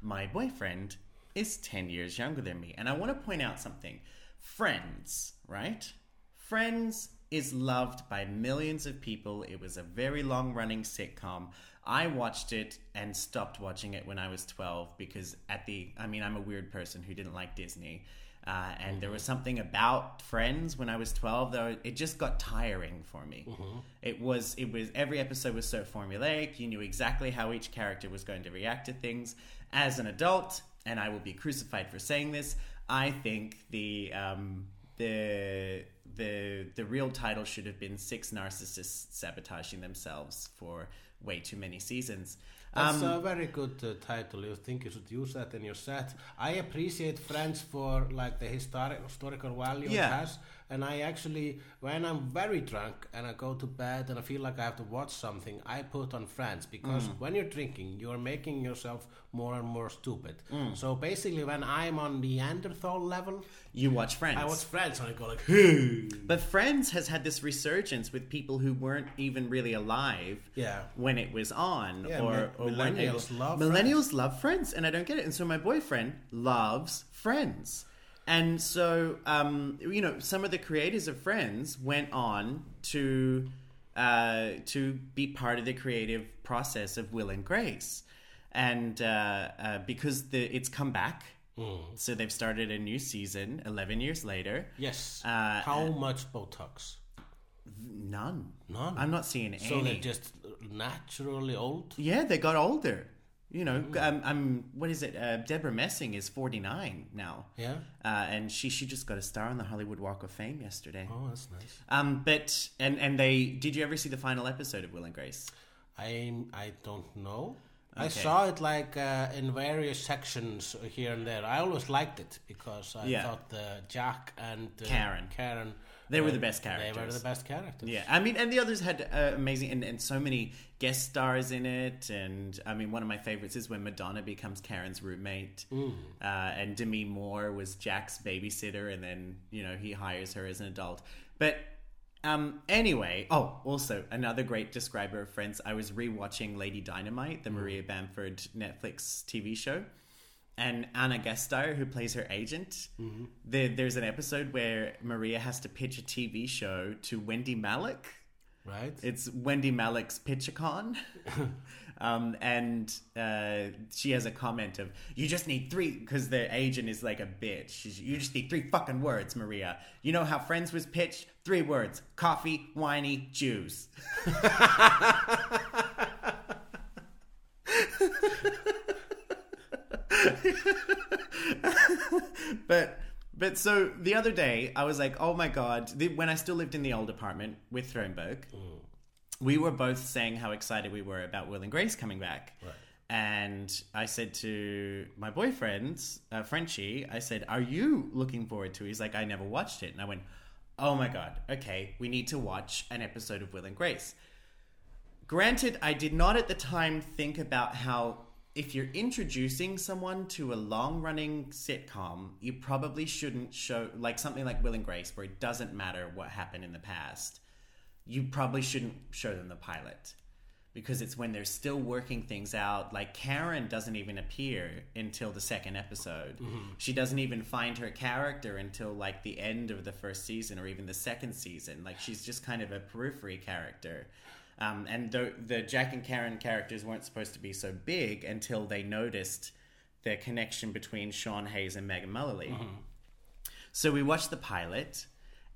My boyfriend is 10 years younger than me. And I want to point out something. Friends, right? Friends is loved by millions of people. It was a very long running sitcom. I watched it and stopped watching it when I was 12 because, at the, I mean, I'm a weird person who didn't like Disney. Uh, and there was something about Friends when I was 12 though it just got tiring for me. It was it was every episode was so formulaic. You knew exactly how each character was going to react to things. As an adult, and I will be crucified for saying this, I think the um, the the the real title should have been six narcissists sabotaging themselves for way too many seasons. That's Um, a very good uh, title. You think you should use that in your set? I appreciate Friends for like the historic historical value Yeah. it has, and I actually, when I'm very drunk and I go to bed and I feel like I have to watch something, I put on Friends because Mm. when you're drinking, you're making yourself more and more stupid. Mm. So basically, when I'm on the Neanderthal level, you watch Friends. I watch Friends and I go like, hey. But Friends has had this resurgence with people who weren't even really alive Yeah. when it was on. Yeah, or, or millennials love millennials love Friends, and I don't get it. And so my boyfriend loves Friends, and so um, you know some of the creators of Friends went on to uh, to be part of the creative process of Will and Grace, and uh, uh, because the it's come back. So they've started a new season 11 years later. Yes. Uh, How much Botox? None. None. I'm not seeing So any. So they're just naturally old. Yeah, they got older. You know, Mm. um, I'm what is it? Uh, Debra Messing is 49 now. Yeah. Uh, and she she just got a star on the Hollywood Walk of Fame yesterday. Oh, that's nice. Um, but and and they did you ever see the final episode of Will and Grace? I I don't know. I saw it like uh, in various sections here and there. I always liked it because I Yeah. thought the Jack and uh, Karen. Karen, They were the best characters. They were the best characters. Yeah, I mean, and the others had uh, amazing and, and so many guest stars in it. And I mean, one of my favorites is when Madonna becomes Karen's roommate, uh, and Demi Moore was Jack's babysitter, and then you know he hires her as an adult. But um, anyway, oh, also another great describer of Friends. I was rewatching Lady Dynamite, the Maria Bamford Netflix TV show. And Anna Gasteyer, who plays her agent, there, there's an episode where Maria has to pitch a TV show to Wendie Malick. Right. It's Wendie Malick's Pitchacon. um, and uh, she has a comment of, you just need three, because the agent is like a bitch. She's, you just need three fucking words, Maria. You know how Friends was pitched? Three words coffee, whiny, Jews. but so the other day I was like, oh my god! The, when I still lived in the old apartment with Thronberg, we were both saying how excited we were about Will and Grace coming back. And I said to my boyfriend, uh, Frenchie, I said, "Are you looking forward to?" it? He's like, "I never watched it," and I went, "Oh my god! Okay, we need to watch an episode of Will and Grace." Granted, I did not at the time think about how if you're introducing someone to a long running sitcom, you probably shouldn't show, like something like Will and Grace, where it doesn't matter what happened in the past, you probably shouldn't show them the pilot. Because it's when they're still working things out. Like Karen doesn't even appear until the second episode. Mm-hmm. She doesn't even find her character until like the end of the first season or even the second season. Like she's just kind of a periphery character. Um, and the, the Jack and Karen characters weren't supposed to be so big until they noticed the connection between Sean Hayes and Megan Mullally. So we watched the pilot,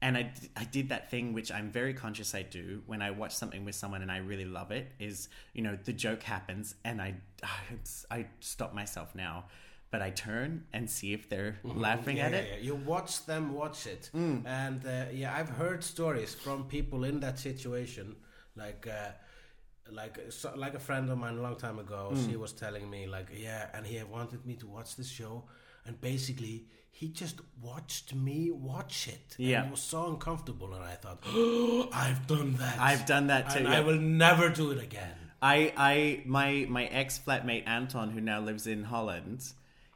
and I, d- I did that thing which I'm very conscious I do when I watch something with someone and I really love it. Is you know the joke happens and I I stop myself now, but I turn and see if they're laughing yeah, at yeah, it. yeah. You watch them watch it, Mm. and uh, yeah, I've heard stories from people in that situation, like. Uh, like so, like a friend of mine a long time ago, Mm. she was telling me like, yeah, and he wanted me to watch this show, and basically he just watched me watch it. and Yeah. it was so uncomfortable, and I thought, oh, I've done that. I've done that too, and yeah. I will never do it again. I, I, my, my ex flatmate Anton, who now lives in Holland,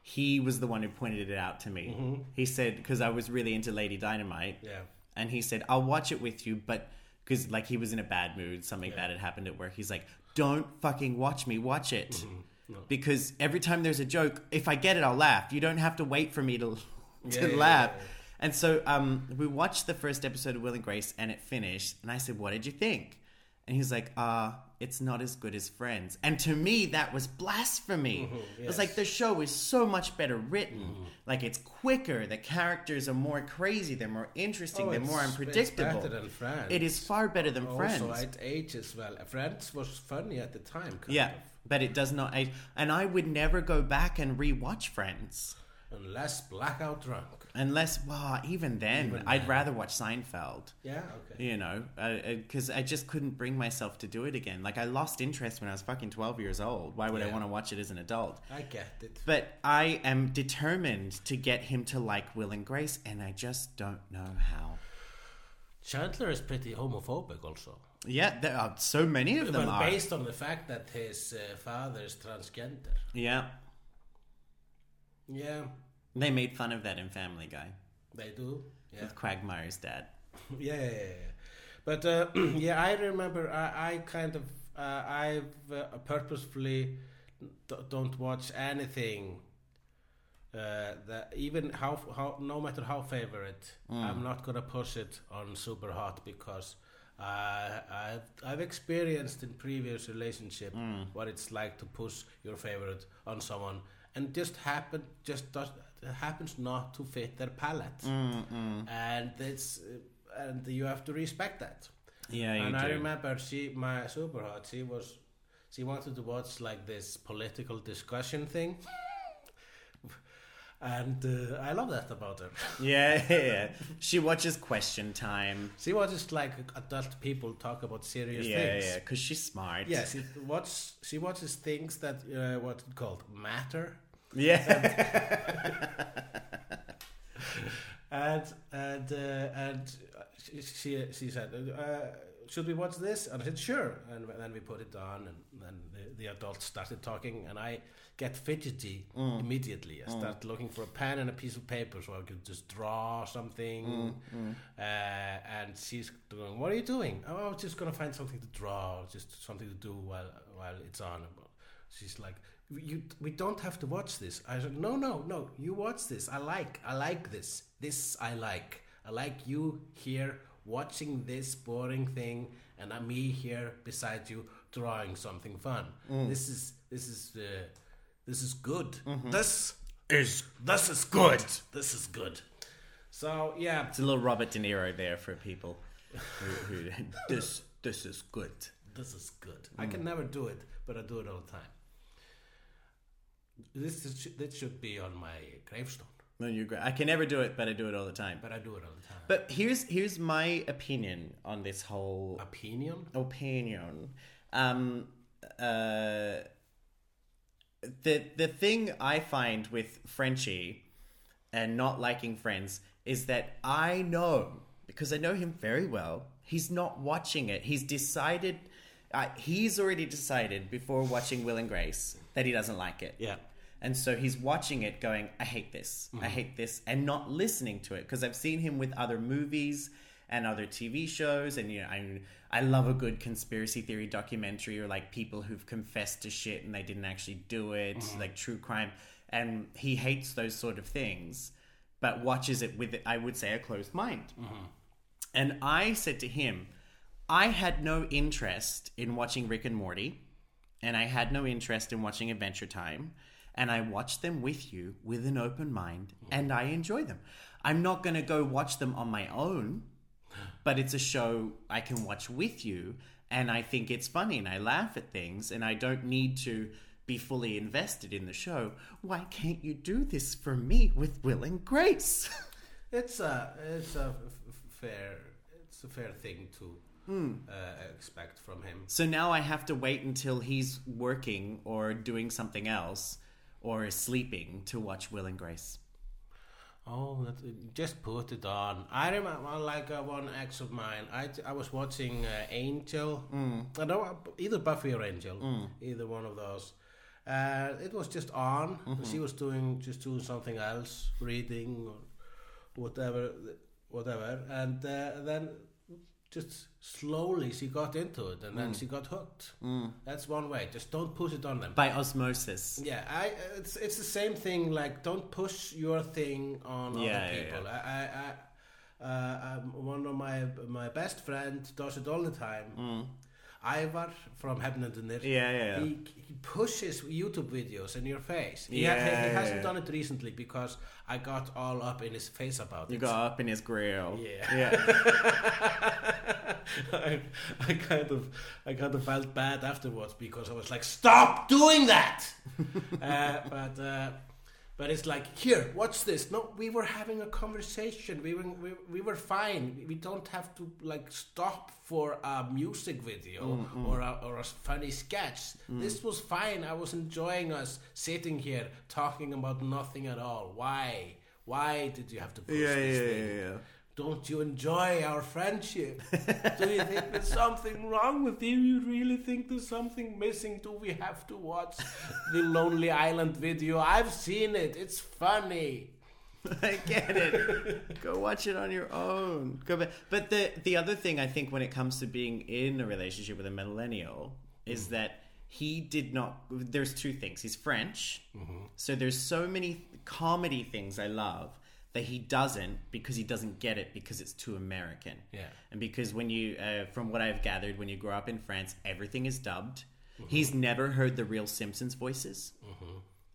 he was the one who pointed it out to me. He said because I was really into Lady Dynamite, Yeah. and he said I'll watch it with you, but because like he was in a bad mood, something bad had happened at work. He's like, don't fucking watch me, watch it. Mm-hmm. Because every time there's a joke, if I get it, I'll laugh. You don't have to wait for me to to Yeah, yeah, laugh. yeah, yeah. And so um, we watched the first episode of Will and Grace, and it finished. And I said, "What did you think?" And he's like, "Uh, it's not as good as Friends." And to me, that was blasphemy. It was like the show is so much better written. Like it's quicker. The characters are more crazy. They're more interesting. Oh, they're more unpredictable. it's better than Friends. It is far better than Friends. Also, it ages well. Friends was funny at the time. Kind yeah, of. but it does not. age. and I would never go back and rewatch Friends. Unless blackout drunk. Unless, well, even then, Even I'd then. rather watch Seinfeld. Yeah, okay. You know, because I just couldn't bring myself to do it again. Like I lost interest when I was fucking twelve years old. Why would I want to watch it as an adult? I get it. But I am determined to get him to like Will and Grace, and I just don't know how. Chandler is pretty homophobic also. Yeah, there are so many of them Well, are. based on the fact that his uh, father is transgender. Yeah, Yeah, they made fun of that in Family Guy they do. Yeah, with Quagmire's dad. yeah, yeah. yeah. But uh, yeah, I remember I, I kind of uh, I've uh, purposefully d- don't watch anything. Uh, that even how how no matter how favorite, I'm not gonna push it on super hot because uh, I've I've experienced in previous relationship what it's like to push your favorite on someone and just happen just does happens not to fit their palate, mm, mm. and it's and you have to respect that. Yeah, and do. I remember she my super hot she was she wanted to watch like this political discussion thing. And uh, I love that about her. Yeah, yeah, yeah. She watches Question Time. She watches like adult people talk about serious Yeah, things. yeah, yeah, because she's smart. Yeah, she watch she watches things that uh, what's called matter, Yeah. and and uh, and she, she she said, uh, "Should we watch this?" And I said, "Sure." And then we put it on, and then the, the adults started talking, and I get fidgety mm. immediately. I mm. start looking for a pen and a piece of paper so I could just draw something. Mm, uh, and she's going, "What are you doing?" Oh, I was just gonna find something to draw, just something to do while while it's on. She's like, "You, we don't have to watch this." I said, "No, no, no. You watch this. I like, I like this. This I like. I like you here watching this boring thing, and I'm me here beside you drawing something fun. Mm. This is this is uh, this is good. Mm-hmm. This is this is good. This is good." So yeah, It's a little Robert De Niro there for people who, who this this is good. This is good. I mm. can never do it, but I do it all the time. This is, this should be on my gravestone, No, you're. I can never do it, but I do it all the time. but I do it all the time. But here's here's my opinion on this whole Opinion? opinion. Um, uh, the the thing I find with Frenchie and not liking Friends is that I know because I know him very well. He's not watching it. He's decided. Uh, he's already decided before watching Will and Grace that he doesn't like it. Yeah. And so he's watching it going, I hate this. I mm-hmm. hate this. And not listening to it. Because I've seen him with other movies and other TV shows. And, you know, I, I love a good conspiracy theory documentary or like people who've confessed to shit and they didn't actually do it, mm-hmm. like true crime. And he hates those sort of things, but watches it with, I would say, a closed mind. Mm-hmm. And I said to him, I had no interest in watching Rick and Morty, and I had no interest in watching Adventure Time, and I watch them with you with an open mind, and I enjoy them. I'm not going to go watch them on my own, but it's a show I can watch with you, and I think it's funny, and I laugh at things, and I don't need to be fully invested in the show. Why can't you do this for me with Will and Grace? It's a it's a f- fair it's a fair thing to uh, expect from him. So now I have to wait until he's working or doing something else or is sleeping to watch Will and Grace. Oh, that, just put it on. I remember, like uh, one ex of mine. I, I was watching uh, Angel. I know either Buffy or Angel, either one of those. Uh, it was just on. She was doing just doing something else, reading or whatever, whatever, and uh, then just slowly she got into it, and then she got hooked. That's one way. Just don't push it on them. By osmosis. Yeah, I it's it's the same thing. Like, don't push your thing on Yeah, other yeah, people. I, I, I uh, um, one of my my best friend does it all the time. Ivar from Hefnendurnir. Mm. Yeah, yeah, yeah. He, he pushes YouTube videos in your face. He, Yeah, ha- he hasn't yeah. done it recently because I got all up in his face about You it. You got up in his grill. Yeah. Yeah. I, I kind of I kind of felt bad afterwards because I was like, stop doing that. uh, but uh, but it's like, here, watch this. No, we were having a conversation. We were we, we were fine. We don't have to like stop for a music video mm-hmm. or a, or a funny sketch. Mm. This was fine. I was enjoying us sitting here talking about nothing at all. Why? Why did you have to push yeah, this yeah, thing? yeah, yeah. Don't you enjoy our friendship? Do you think there's something wrong with you? You really think there's something missing? Do we have to watch the Lonely Island video? I've seen it. It's funny. I get it. Go watch it on your own. Go back. But the the other thing I think when it comes to being in a relationship with a millennial is mm. that he did not. There's two things. He's French, mm-hmm. so there's so many comedy things I love that he doesn't because he doesn't get it because it's too American. Yeah. and because when you, uh, from what I've gathered, when you grow up in France, everything is dubbed. He's never heard the real Simpsons voices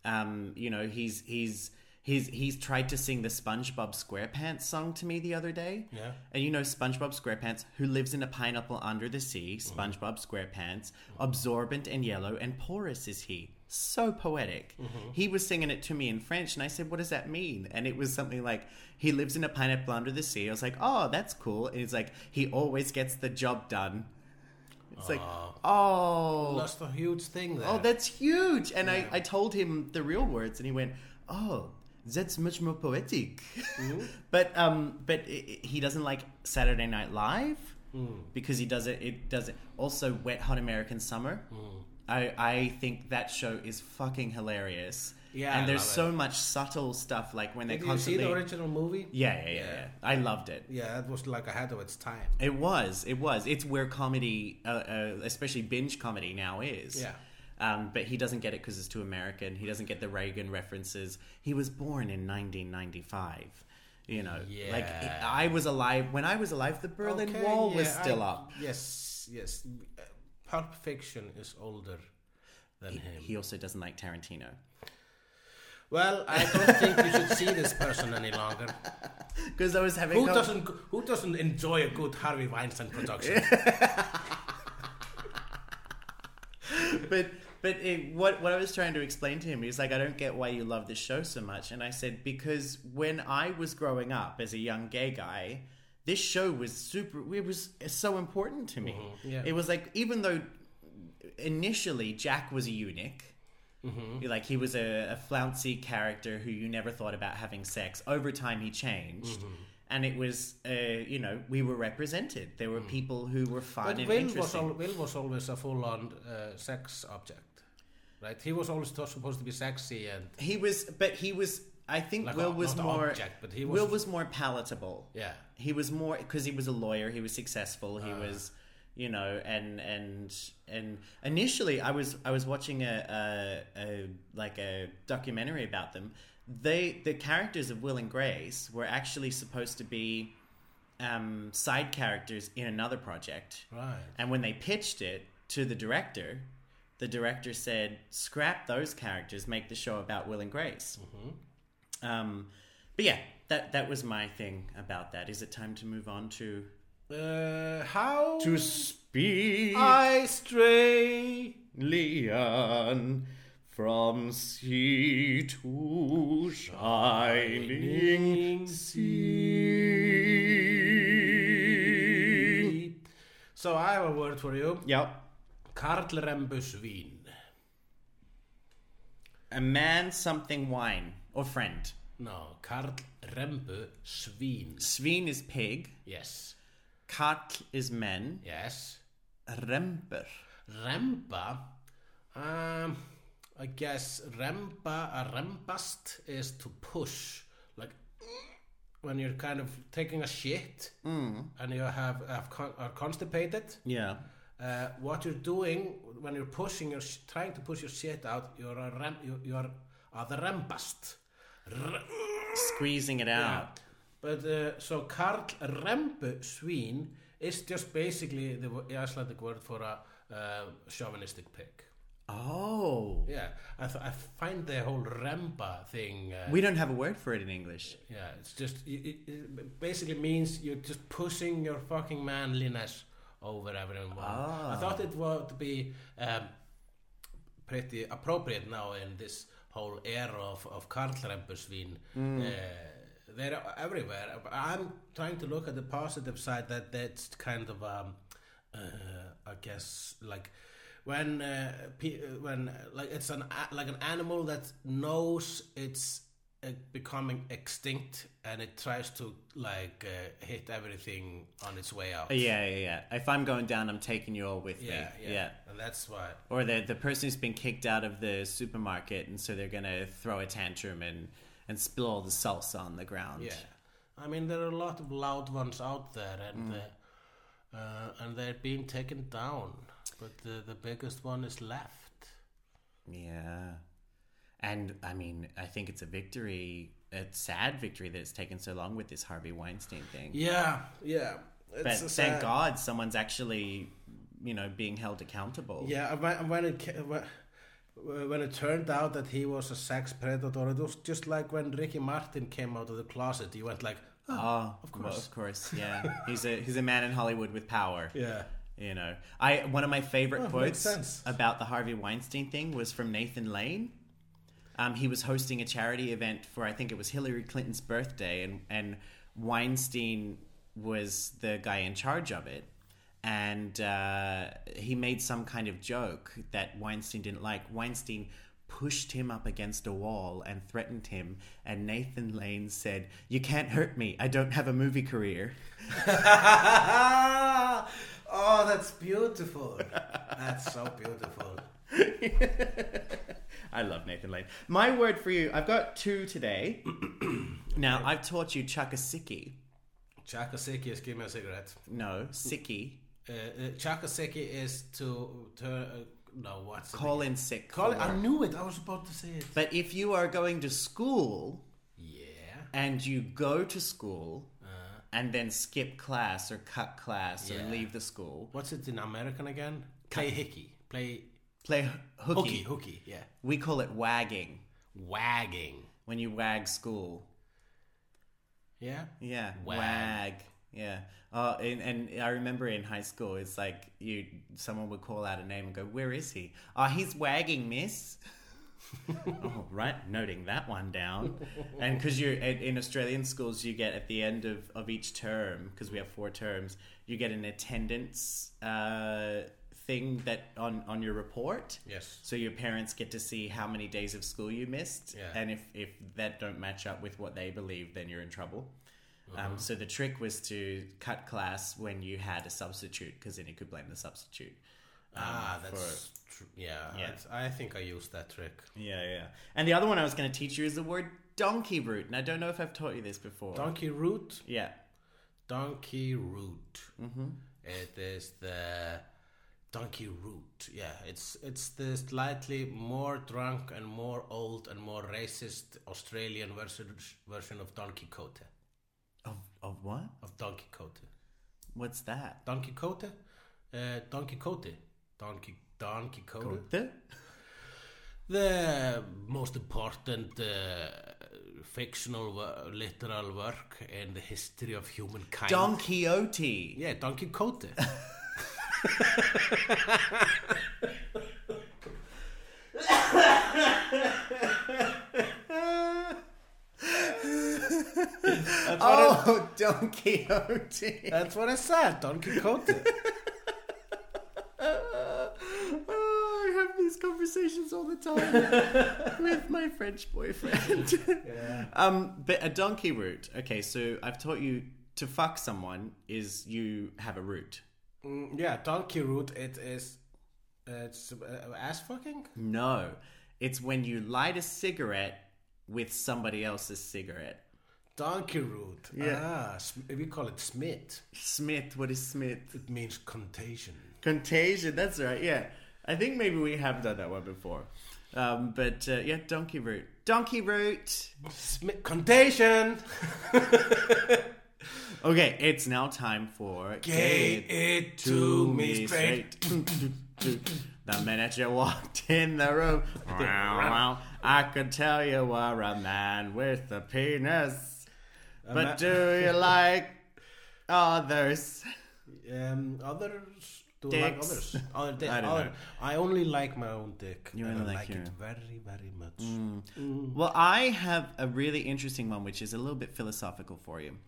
um, you know, he's he's He's he's tried to sing the SpongeBob SquarePants song to me the other day. Yeah. And you know SpongeBob SquarePants, who lives in a pineapple under the sea, Mm-hmm. SpongeBob SquarePants, absorbent and yellow and porous is he. So poetic. Mm-hmm. He was singing it to me in French, and I said, What does that mean? And it was something like, He lives in a pineapple under the sea. I was like, Oh, that's cool. And he's like, He always gets the job done. It's like, Oh. That's a huge thing there. Oh, that's huge. And I, I told him the real words, and he went, Oh, that's much more poetic. but um, but i i- he doesn't like Saturday Night Live because he does it. It does it. Also, Wet Hot American Summer. I I think that show is fucking hilarious. Yeah, and there's so much subtle stuff like when they Did you see the original movie? yeah, yeah, yeah, yeah, Yeah. I loved it. Yeah, it was like ahead of its time. It was. It was. It's where comedy, uh, uh, especially binge comedy, now is. Yeah. Um, but he doesn't get it because it's too American. He doesn't get the Reagan references. He was born in 1995. You know, yeah. like Yeah. I was alive when I was alive. The Berlin Okay, Wall was still I- up. Yes, yes. Pulp Fiction is older than him. He also doesn't like Tarantino Well, I don't think you should see this person any longer. because I was having. Who com- doesn't? Who doesn't enjoy a good Harvey Weinstein production? but but it, what what I was trying to explain to him is like I don't get why you love this show so much, and I said because when I was growing up as a young gay guy, this show was super. It was so important to me. Mm-hmm. yeah. It was like even though initially Jack was a eunuch. Mm-hmm. Like he was a, a flouncy character who you never thought about having sex. Over time, he changed, Mm-hmm. and it was, uh, you know, we were represented. There were people who were fun Mm. But and Will was, interesting. al- Will was always a full-on uh, sex object, right? He was always t- supposed to be sexy and He was, but he was. I think Like Will a- was more. object, but he was- Will was more palatable. yeah. He was more because he was a lawyer. He was successful. He uh. was, you know, and and and initially, I was I was watching a, a, a like a documentary about them. They the characters of Will and Grace were actually supposed to be um, side characters in another project. Right. And when they pitched it to the director, the director said, "Scrap those characters, make the show about Will and Grace." Mm-hmm. Um, but yeah, that that was my thing about that. Is it time to move on to Uh, how to speak I stray? Leon from sea to shining sea? So I have a word for you. Yep. Karl Rembusvín. A man, something, wine, or friend. No, Karl Rembusvín. Sveen is pig. Yes. Katl is men. Yes. Remper. Remba. Um, I guess remba, a rembast is to push. Like when you're kind of taking a shit and you have, have con- are constipated. Yeah. Uh, what you're doing when you're pushing your sh- trying to push your shit out, you're a rem- you, you're are the rembast. Squeezing it out. But uh, so Karl Rembu Svín is just basically the Icelandic word for a uh, chauvinistic pig. Oh. Yeah, I, th- I find the whole Remba thing. Uh, We don't have a word for it in English. yeah, it's just it, it, basically means you're just pushing your fucking manliness over everyone. Ah. I thought it would be um, pretty appropriate now in this whole era of, of Karl Rembusvín. Uh, they're everywhere. I'm trying to look at the positive side that that's kind of, um, uh, I guess, like when uh, when like it's an like an animal that knows it's becoming extinct and it tries to like uh, hit everything on its way out. Yeah, yeah, yeah. If I'm going down, I'm taking you all with yeah, me. yeah, yeah. and that's why. Or the the person who's been kicked out of the supermarket, and so they're gonna throw a tantrum and and spill all the salsa on the ground. Yeah, I mean there are a lot of loud ones out there, and uh, uh, and they're being taken down, but the the biggest one is left. Yeah. And I mean, I think it's a victory, a sad victory that it's taken so long with this Harvey Weinstein thing. Yeah, yeah. It's but thank sad- God someone's actually, you know, being held accountable. Yeah, when, it when, when it turned out that he was a sex predator, it was just like when Ricky Martin came out of the closet. He went like, oh, Oh, of well, course. of course, yeah. he's a he's a man in Hollywood with power. yeah. You know, I one of my favorite Oh, quotes about the Harvey Weinstein thing was from Nathan Lane. Um, he was hosting a charity event for I think it was Hillary Clinton's birthday, and and Weinstein was the guy in charge of it, and uh, he made some kind of joke that Weinstein didn't like. Weinstein pushed him up against a wall and threatened him, and Nathan Lane said, "You can't hurt me. I don't have a movie career." oh, that's beautiful. That's so beautiful. I love Nathan Lane. My word for you, I've got two today. now, I've taught you chuck a sickie. Chakasiki is give me a cigarette. No, siki. Uh, uh, chuck a sickie is to to uh, no what's the Call in sick. Call it. for- I knew it. I was about to say it. But if you are going to school Yeah. and you go to school and then skip class or cut class Yeah. or leave the school, What's it in American again? Play hickey. Play play hooky. hooky. Hooky. Yeah. We call it wagging Wagging. when you wag school. Yeah. Yeah, Wag. wag. Yeah. Uh, and, and I remember in high school, it's like you someone would call out a name and go, "Where is he? Oh, he's wagging, miss." oh, right, noting that one down. And because you're in Australian schools, you get at the end of, of each term, because we have four terms, you get an attendance uh, thing that on on your report. Yes. So your parents get to see how many days of school you missed, Yeah. and if if that don't match up with what they believe, then you're in trouble. Uh-huh. Um, so the trick was to cut class when you had a substitute, because then you could blame the substitute. Um, ah, for- that's tr- yeah. Yeah. I think I used that trick. yeah, yeah. And the other one I was going to teach you is the word donkey root, and I don't know if I've taught you this before. Donkey root. yeah. Donkey root. Mm-hmm. It is the donkey root. Yeah, it's it's the slightly more drunk and more old and more racist Australian version version of Don Quixote. Of of what? Of Don Quixote. What's that? Don Quixote. Uh, Don Quixote. Don, Qui- Don Quixote. The? The most important uh, fictional literal work in the history of humankind. Don Quixote. Yeah, Don Quixote. That's what, I, Oh, Don Quixote. that's what I said, Don Quixote. oh, I have these conversations all the time with my French boyfriend. Um, but a donkey root. Okay, so I've taught you to fuck someone is you have a root. Mm, yeah, donkey root. It is. It's uh, ass fucking. No, it's when you light a cigarette with somebody else's cigarette. Donkey root. Yeah. Ah, we call it Smith. Smith, what is Smith? It means contagion. Contagion. That's right. Yeah, I think maybe we have done that one before. Um, but uh, yeah, donkey root. Donkey root. Smith contagion. Okay, it's now time for Gay it to me straight. the minute you walked in the room, I could tell you were a man with a penis. But do you like others? Um, others. Do like others? Other dick. I other- I only like my own dick. You only I like like it very, very much. Well, I have a really interesting one, which is a little bit philosophical for you.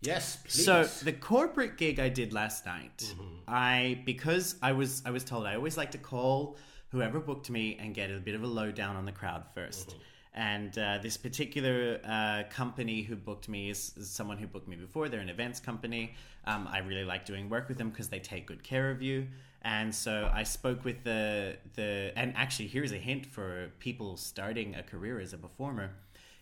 Yes, please. So the corporate gig I did last night, I because I was I was told I always like to call whoever booked me and get a bit of a lowdown on the crowd 1st And uh, this particular uh, company who booked me is, is someone who booked me before. They're an events company. Um, I really like doing work with them because they take good care of you. And so I spoke with the the and actually here's a hint for people starting a career as a performer.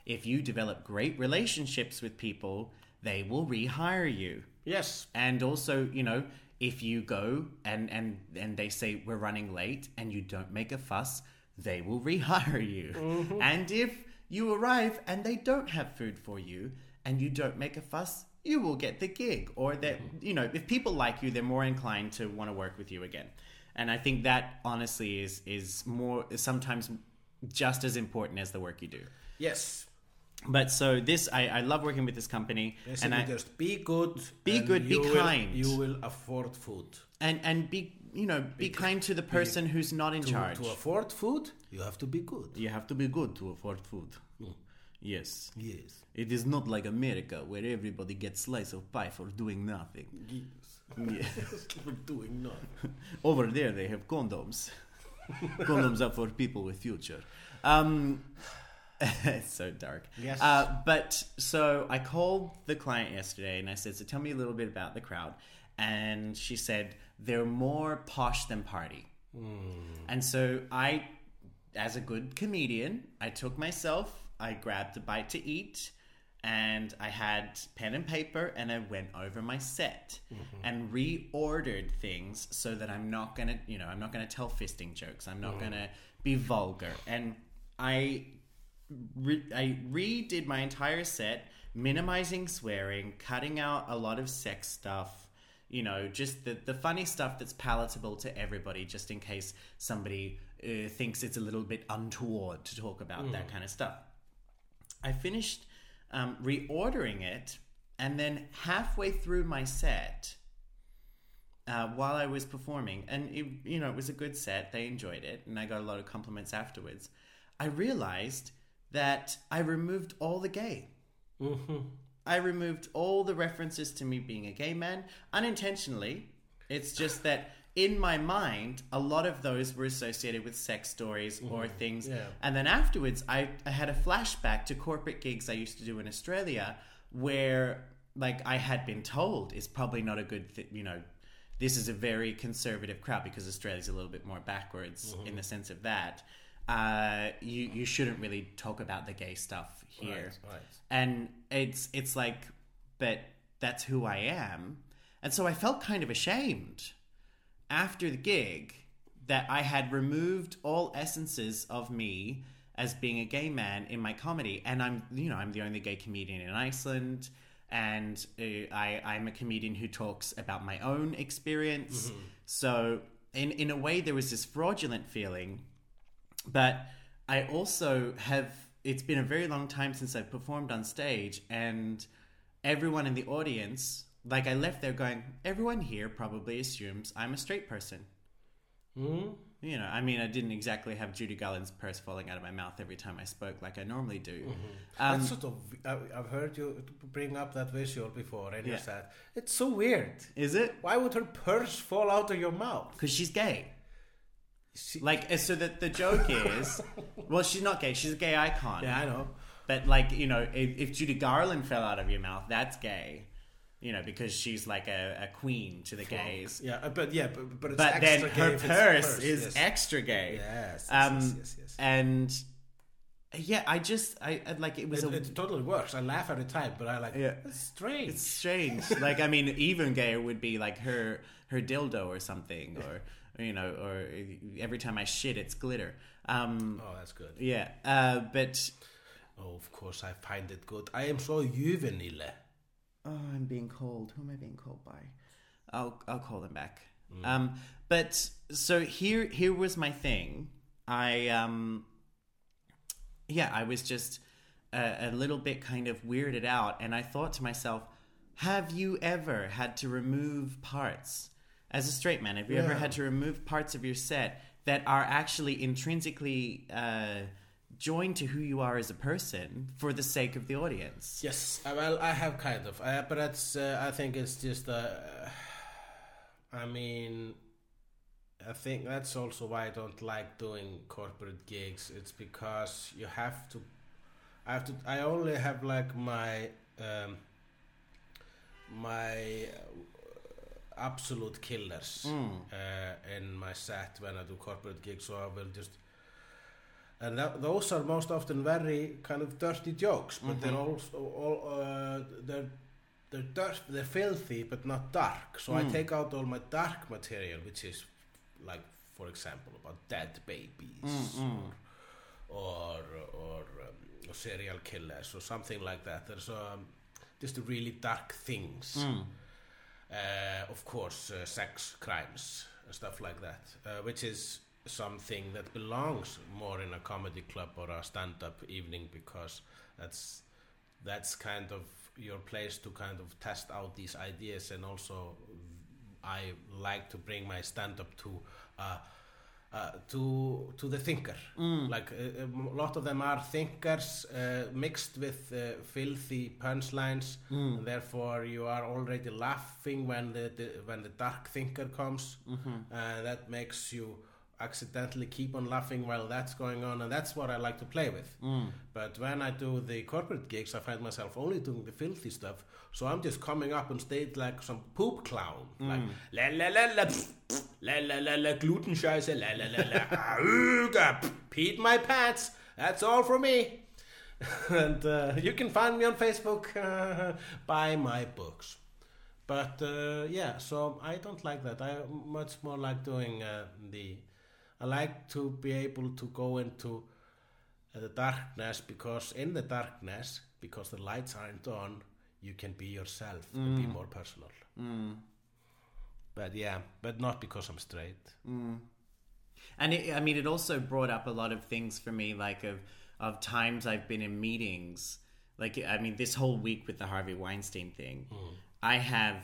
If you develop great relationships with people, they will rehire you. yes, And also, you know, if you go and and and they say we're running late and you don't make a fuss, they will rehire you. Mm-hmm. And if you arrive and they don't have food for you and you don't make a fuss, you will get the gig. Or that mm-hmm. you know, if people like you, they're more inclined to want to work with you again. and I think that honestly is is more is sometimes just as important as the work you do. Yes. But so this, I, I love working with this company, Basically, and I just be good. Be good, be you will- kind. you will afford food. and and be you know be kind to the person who's not in To, charge. to afford food, you have to be good. you have to be good to afford food. Yes. Yes. It is not like America where everybody gets slice of pie for doing nothing. Yeah. We're doing nothing. Over there, they have condoms. condoms are for people with future. Um, it's so dark. Yes. Uh, but so I called the client yesterday and I said, "So tell me a little bit about the crowd." And she said they're more posh than party. Hmm. And so I, as a good comedian, I took myself. I grabbed a bite to eat. And I had pen and paper, and I went over my set mm-hmm. and reordered things so that I'm not gonna, you know, I'm not gonna tell fisting jokes. I'm not hmm. gonna be vulgar. And I re- I redid my entire set, minimizing swearing, cutting out a lot of sex stuff, you know, just the, the funny stuff that's palatable to everybody, just in case somebody uh, thinks it's a little bit untoward to talk about that kind of stuff. I finished um, reordering it, and then halfway through my set, uh, while I was performing, and it, you know it was a good set. They enjoyed it, and I got a lot of compliments afterwards. I realized that I removed all the gay. Mm-hmm. I removed all the references to me being a gay man unintentionally. It's just that in my mind, a lot of those were associated with sex stories or mm-hmm. things. Yeah. And then afterwards, I, I had a flashback to corporate gigs I used to do in Australia where, like, I had been told it's probably not a good, th- you know, this is a very conservative crowd because Australia's a little bit more backwards mm-hmm. in the sense of that. Uh, you you shouldn't really talk about the gay stuff here, Right, right. and it's it's like, but that's who I am, and so I felt kind of ashamed after the gig that I had removed all essences of me as being a gay man in my comedy, and I'm you know I'm the only gay comedian in Iceland, and uh, I I'm a comedian who talks about my own experience. So in in a way, there was this fraudulent feeling, but I also have. It's been a very long time since I've performed on stage, and everyone in the audience, like I left there going, everyone here probably assumes I'm a straight person. Hmm? You know, I mean, I didn't exactly have Judy Garland's purse falling out of my mouth every time I spoke like I normally do. Um, That's sort of. I- I've heard you bring up that visual before, and you said it's so weird. is it? Why would her purse fall out of your mouth? Because she's gay. She- Like, uh, so that the joke is, well, she's not gay. She's a gay icon. yeah, I know. But like, you know, if, if Judy Garland fell out of your mouth, that's gay. You know, because she's like a, a queen to the gays. Yeah, uh, but yeah, but, but it's But then gay her purse is yes. extra gay. Yes, yes, Um, yes, yes, yes. And yeah, I just, I I- like it was It, a. it totally works. I laugh every time, but I like. Yeah. It's strange. It's strange. like, I mean, even gayer would be like her her dildo or something, or you know, or every time I shit, it's glitter. Um, oh, that's good. yeah, uh, but Oh, of course, I find it good. I am so juvenile. Oh, I'm being called. Who am I being called by? I'll I'll call them back. Um, but so here here was my thing. I um, yeah, I was just a, a little bit kind of weirded out, and I thought to myself, have you ever had to remove parts as a straight man? Have you ever had to remove parts of your set that are actually intrinsically uh, joined to who you are as a person for the sake of the audience? Yes, uh, well, I have kind of, uh, but that's. Uh, I think it's just. Uh, I mean, I think that's also why I don't like doing corporate gigs. It's because you have to. I have to. I only have like my. Um, my uh, absolute killers uh, in my set when I do corporate gigs, so I will just and that, those are most often very kind of dirty jokes, but they're also all uh, they're they're dirt, they're filthy, but not dark. So I take out all my dark material, which is like, for example, about dead babies or or, or um, serial killers or something like that. There's um, just really dark things. Uh, of course, uh, sex crimes stuff like that, uh, which is something that belongs more in a comedy club or a stand-up evening because that's that's kind of your place to kind of test out these ideas. And also I like to bring my stand-up to uh, uh, to to the thinker. Like uh, a lot of them are thinkers uh, mixed with uh, filthy punchlines. And therefore, you are already laughing when the, the when the dark thinker comes, and that makes you accidentally keep on laughing while that's going on, and that's what I like to play with. But when I do the corporate gigs, I find myself only doing the filthy stuff. So I'm just coming up on stage like some poop clown, like la la la la pff, la la la la gluten scheiße, la la la la auga, pff, peed my pants. That's all for me. and uh, you can find me on Facebook, uh, buy my books. But uh, yeah, so I don't like that. I much more like doing uh, the. I like to be able to go into uh, the darkness because in the darkness, because the lights aren't on, you can be yourself and be more personal. But yeah, but not because I'm straight. Mm. And it, I mean, it also brought up a lot of things for me, like of of times I've been in meetings. Like, I mean, this whole week with the Harvey Weinstein thing, mm. I have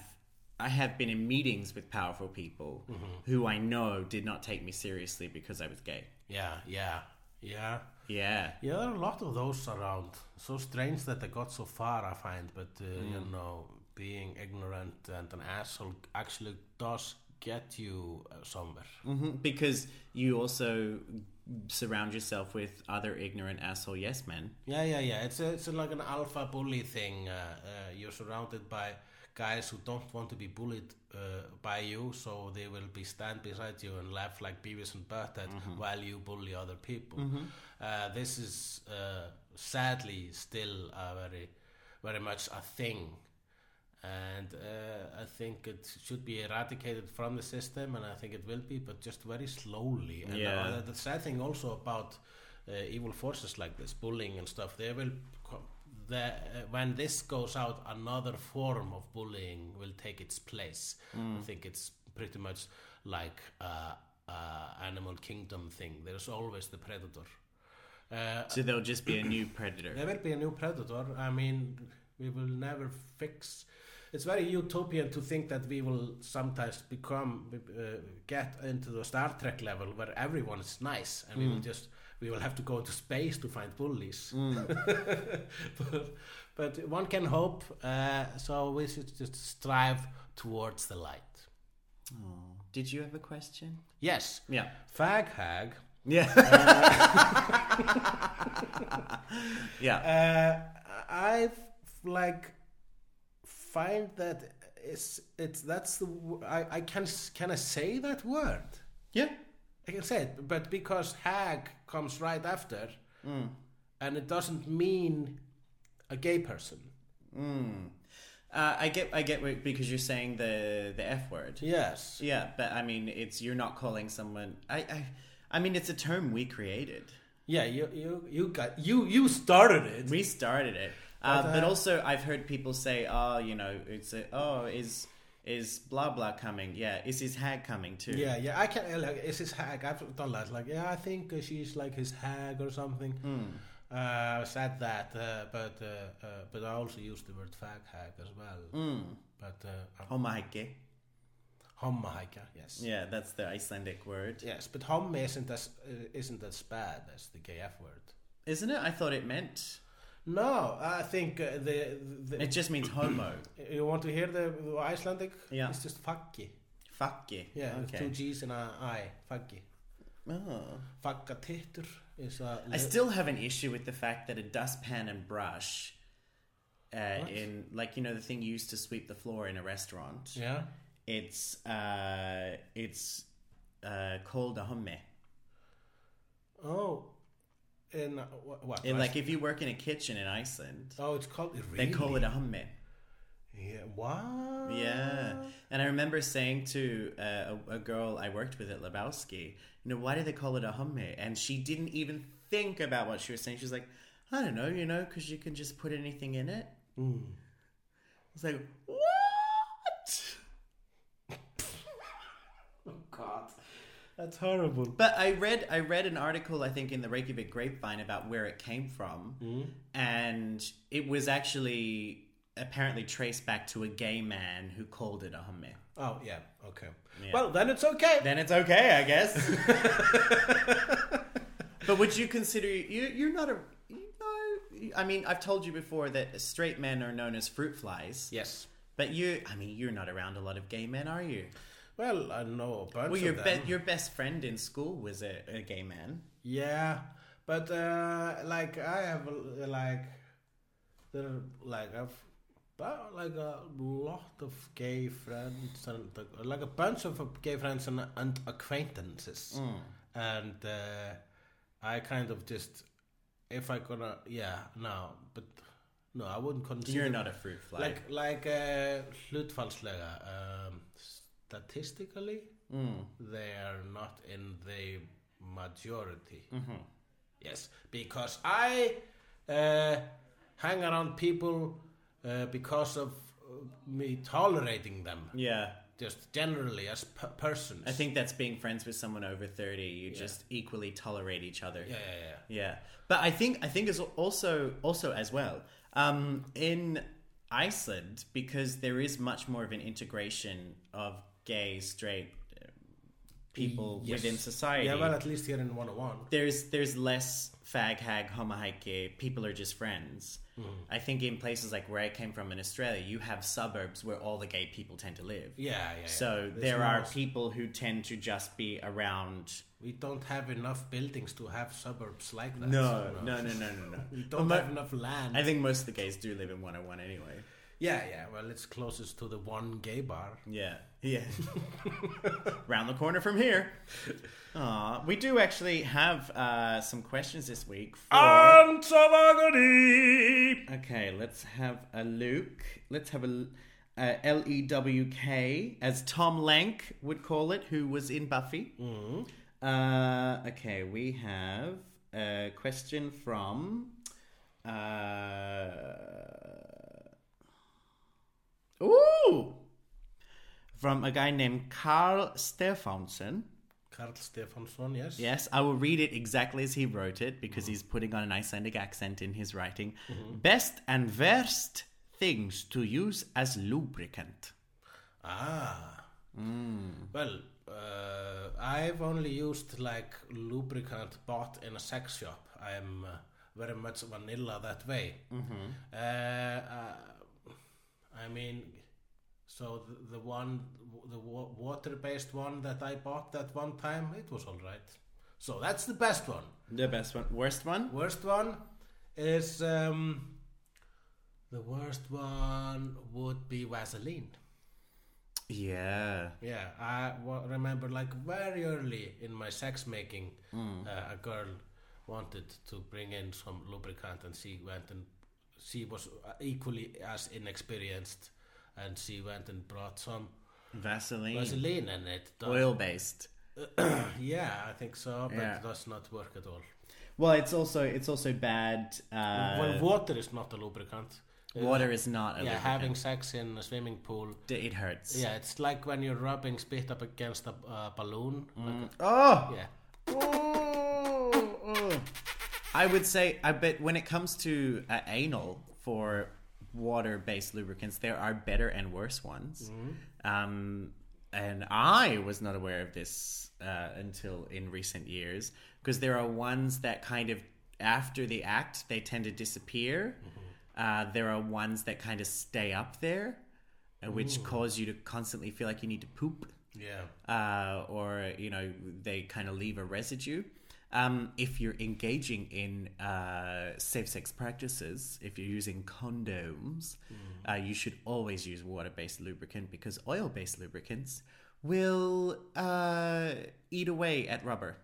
I have been in meetings with powerful people mm-hmm. who I know did not take me seriously because I was gay. Yeah, yeah, yeah. Yeah, Yeah, there are a lot of those around. So strange that they got so far, I find. But uh, you mm. know, being ignorant and an asshole actually does get you uh, somewhere. hmm because you also surround yourself with other ignorant asshole yes men. Yeah, yeah, yeah. It's a, it's a, like an alpha bully thing. Uh, uh, you're surrounded by guys who don't want to be bullied uh, by you, so they will be stand beside you and laugh like Beavis and Butthead while you bully other people. Uh, this is uh, sadly still a very, very much a thing. And uh, I think it should be eradicated from the system, and I think it will be, but just very slowly. And Yeah. uh, the sad thing also about uh, evil forces like this, bullying and stuff, they will, the, uh, when this goes out, another form of bullying will take its place. I think it's pretty much like a animal kingdom thing. There's always the predator. Uh, So there'll just be a new predator. there will be a new predator. I mean, we will never fix. It's very utopian to think that we will sometimes become, uh, get into the Star Trek level where everyone is nice, and we will just we will have to go into space to find bullies. but, but one can hope. Uh, so we should just strive towards the light. Oh. Did you have a question? Yes, Yeah. fag hag. Yeah. yeah. Uh, I've like find that it's it's that's the I I can can I say that word? Yeah. I can say it, but because hag comes right after, and it doesn't mean a gay person. Uh, I get, I get, what- because you're saying the the f word. Yes. Yeah, but I mean, it's you're not calling someone. I, I, I mean, it's a term we created. Yeah, you you you got you you started it. We started it, uh, But, also I've heard people say, "Oh, you know, it's a, oh, is is blah blah coming? Yeah, is his hag coming too? Yeah, yeah, I can uh, like is his hag. I've done that. Like, yeah, I think uh, she's like his hag or something. Uh, said that, uh, but uh, uh, but I also used the word fag hag as well. Mm. But uh, Homahike. hommahækja, yes, Yeah, that's the Icelandic word, yes. But homme isn't as uh, isn't as bad as the gay f word. isn't it? I thought it meant. No, I think uh, the, the It just means homo. you want to hear the, the Icelandic? Yeah. it's just faggi. Fuck you. Yeah, with two G's and a I, faggi. Oh. Faggatittur is a. I still have an issue with the fact that a dustpan and brush, uh, in like you know the thing used to sweep the floor in a restaurant. yeah. It's uh, it's uh, called a humme. Oh, in uh, what? And like if you work in a kitchen in Iceland, oh, it's called. Really? they call it a humme. Yeah. What? Yeah, and I remember saying to uh, a, a girl I worked with at Lebowski, you know, why do they call it a humme? And she didn't even think about what she was saying. She was like, I don't know, you know, because you can just put anything in it. Hmm. I was like? Oh God. That's horrible. But I read I read an article I think in the Reykjavik Grapevine about where it came from, mm-hmm. and it was actually apparently traced back to a gay man who called it a humme. Oh yeah, okay. Yeah. Well, then it's okay. Then it's okay, I guess. but would you consider you you're not a you know I mean I've told you before that straight men are known as fruit flies. yes. But you I mean you're not around a lot of gay men, are you? Well, I know a bunch Well, your of be- your best friend in school was a, a gay man. Yeah, but uh, like I have like there like I've about like a lot of gay friends and like a bunch of gay friends and, and acquaintances, and uh, I kind of just if I gonna yeah no but no I wouldn't consider You're not a fruit fly. like like uh, hlutfallslega um, statistically Mm. they are not in the majority. Mm-hmm. Yes, because I uh, hang around people uh, because of uh, me tolerating them, Yeah. just generally as p- persons. I think that's being friends with someone over 30. You just equally tolerate each other. Yeah, yeah, yeah. Yeah. But I think I think is also also as well um, in Iceland because there is much more of an integration of gay, straight uh, people Yes. within society. Yeah, well, at least here in 101. there's there's less fag hag homohike people are just friends Mm-hmm. i think in places like where i came from in australia you have suburbs where all the gay people tend to live Yeah, yeah. yeah. so There's there are most- people who tend to just be around We don't have enough buildings to have suburbs like that. no so no no no no no We don't Well, have enough land. i think most of the gays do live in 101 anyway yeah, yeah. Well, it's closest to the one gay bar. yeah yeah round the corner from here Aw, we do actually have uh, some questions this week for. Okay, let's have a Luke. Let's have a uh, L E W K, as Tom Lenk would call it, who was in Buffy. Uh, okay, we have a question from. Uh, ooh! From a guy named Carl Stefansson. Carl Stefansson, yes. Yes, I will read it exactly as he wrote it because he's putting on an Icelandic accent in his writing. Best and worst things to use as lubricant. Ah. Well, uh, I've only used like lubricant bought in a sex shop. I'm uh, very much vanilla that way. Uh, uh, I mean, so the, the one, the water-based one that I bought that one time, it was all right. So that's the best one. The best one. Worst one? Worst one is um, the worst one would be Vaseline. Yeah. Yeah, I remember like very early in my sex making, uh, a girl wanted to bring in some lubricant, and she went and she was equally as inexperienced, and she went and brought some Vaseline. Vaseline, and it Oil based. Yeah, I think so, but Yeah. it does not work at all. Well, it's also it's also bad. Uh, well, water is not a lubricant. Uh, water is not a yeah, lubricant. having sex in a swimming pool. it hurts. Yeah, it's like when you're rubbing spit up against a uh, balloon. like Oh. a- yeah. I would say, I bet when it comes to uh, anal for water-based lubricants, there are better and worse ones. Um, and I was not aware of this uh, until in recent years because there are ones that kind of after the act they tend to disappear. Uh, there are ones that kind of stay up there, uh, which cause you to constantly feel like you need to poop Yeah. uh, or you know they kind of leave a residue. Um, if you're engaging in uh, safe sex practices, if you're using condoms, uh, you should always use water-based lubricant because oil-based lubricants will uh, eat away at rubber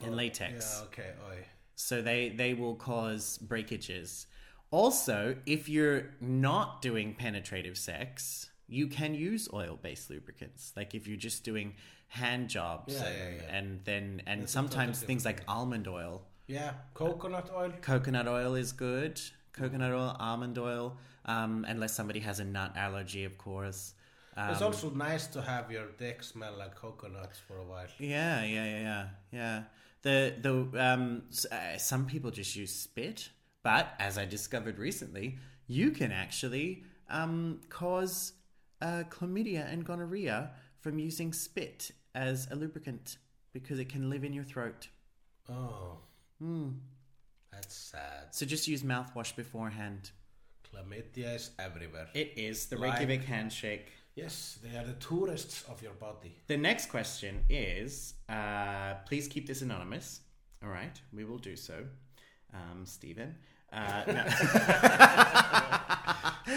and latex. Yeah, okay. Oi. So they they will cause breakages. Also, if you're not doing penetrative sex, you can use oil-based lubricants. Like if you're just doing hand jobs Yeah, and, yeah, yeah. and then and That's sometimes totally things like almond oil. Yeah, coconut oil. Coconut oil is good. Coconut oil, almond oil, um, unless somebody has a nut allergy, of course. it's also nice to have your dick smell like coconuts for a while. Yeah, yeah, yeah, yeah, yeah. The the um, uh, some people just use spit, but as I discovered recently, you can actually um, cause uh, chlamydia and gonorrhea from using spit as a lubricant because it can live in your throat. Oh, Hmm. that's sad. So just use mouthwash beforehand. Chlamydia is everywhere. It is the Like- Reykjavik handshake. Yes, they are the tourists of your body. The next question is uh, please keep this anonymous. All right, we will do so. Um, Stephen. Uh, no.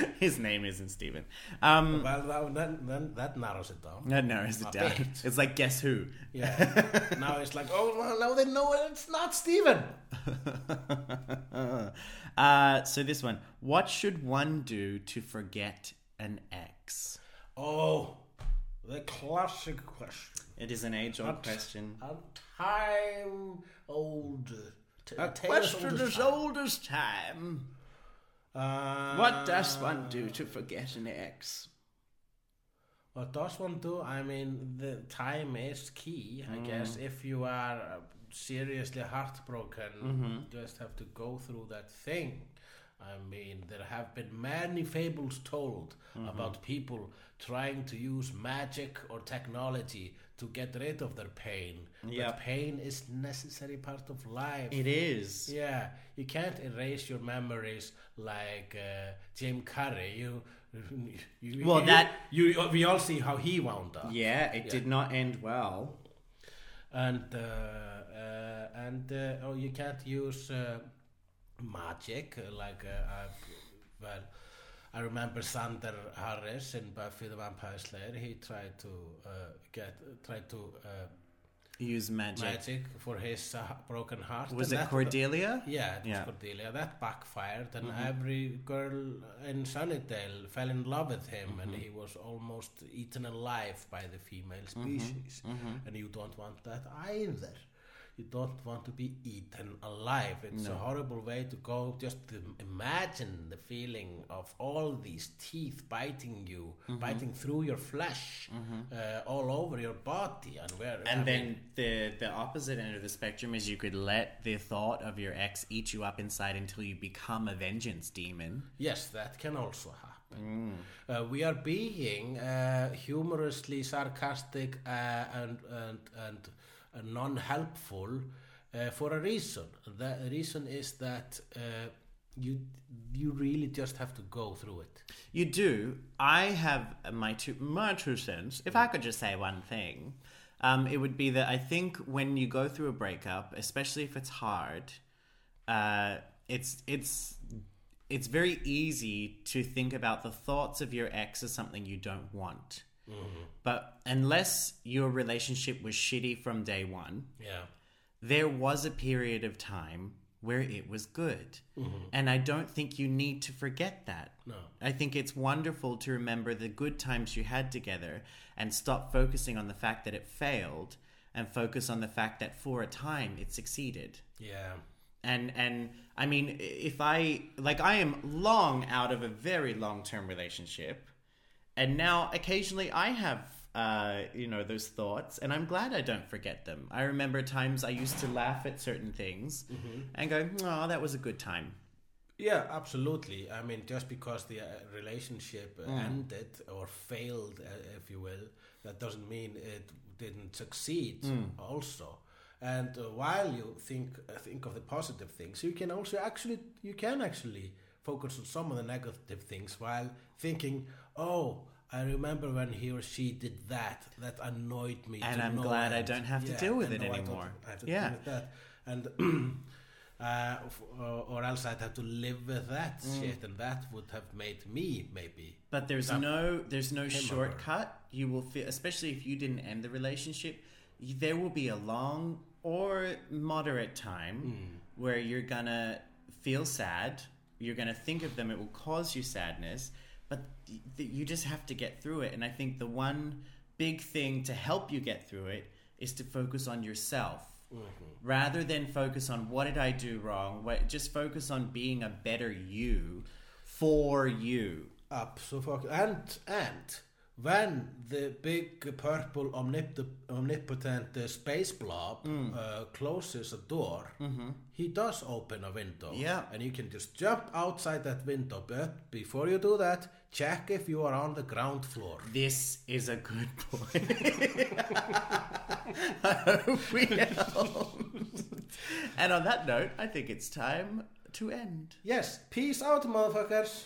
His name isn't Stephen. Um, Well, that, then, then that narrows it down. no, no, it's a down. bit. It's like guess who? Yeah. now it's like, oh, well, now they know it's not Steven. uh, so this one. What should one do to forget an ex? Oh, the classic question. It is an age-old question. A time old. T- A tale question as old as time. Uh, What does one do to forget an ex? What does one do? I mean, the time is key. I Mm. guess if you are uh, seriously heartbroken, Mm-hmm. you just have to go through that thing. I mean, there have been many fables told Mm-hmm. about people trying to use magic or technology to get rid of their pain. Yep. But pain is necessary part of life. It is. Yeah, you can't erase your memories like uh, Jim Carrey. You, you Well, you- that- you we all see how he wound up, Yeah, it did not end well. and uh, uh, and uh, oh, you can't use uh, magic uh, like uh, uh, well. I remember Xander Harris in Buffy the Vampire Slayer. He tried to uh, get tried to uh, Use magic. magic for his uh, broken heart. Was and it Cordelia? Yeah, it was Yeah. Cordelia. That backfired, and Mm-hmm. every girl in Sunnydale fell in love with him, and Mm-hmm. he was almost eaten alive by the female Mm-hmm. species. And you don't want that either. You don't want to be eaten alive. It's a horrible way to go. Just imagine the feeling of all these teeth biting you, Mm-hmm. biting through your flesh, uh, all over your body, and where. I And mean, then the the opposite end of the spectrum is you could let the thought of your ex eat you up inside until you become a vengeance demon. Yes, that can also happen. Uh, we are being uh, humorously sarcastic uh, and and and non-helpful uh, for a reason. The reason is that uh, you you really just have to go through it. You do. I have my two my two cents. If I could just say one thing, um, it would be that I think when you go through a breakup, especially if it's hard, uh, it's it's it's very easy to think about the thoughts of your ex as something you don't want. Mm-hmm. But unless your relationship was shitty from day one, Yeah. there was a period of time where it was good. Mm-hmm. And I don't think you need to forget that. No. I think it's wonderful to remember the good times you had together and stop focusing on the fact that it failed and focus on the fact that for a time it succeeded. Yeah. And and I mean if I like I am long out of a very long-term relationship and now occasionally I have uh, you know those thoughts and i'm glad i don't forget them. I remember times i used to laugh at certain things and go oh that was a good time. Yeah, absolutely. I mean, just because the uh, relationship uh, ended or failed, uh, if you will, that doesn't mean it didn't succeed. Also, and uh, while you think think of the positive things, you can also actually you can actually focus on some of the negative things while thinking, oh. I remember when he or she did that. That annoyed me. And I'm glad I don't have to Yeah, deal with it anymore. Yeah. with that. And uh, or, or else I'd have to live with that Mm. shit, and that would have made me maybe. But there's no there's no shortcut. You will feel, especially if you didn't end the relationship, there will be a long or moderate time Hmm. where you're gonna feel sad. You're gonna think of them. It will cause you sadness, but you just have to get through it. And I think the one big thing to help you get through it is to focus on yourself Mm-hmm. rather than focus on what did I do wrong. What, just focus on being a better you for you. Up so fuck and and when the big purple omnip- omnipotent uh, space blob Mm. uh, closes a door, he does open a window. Yeah. And you can just jump outside that window. But before you do that, check if you are on the ground floor. This is a good point. I hope we helped. And on that note, I think it's time to end. Yes, peace out, motherfuckers.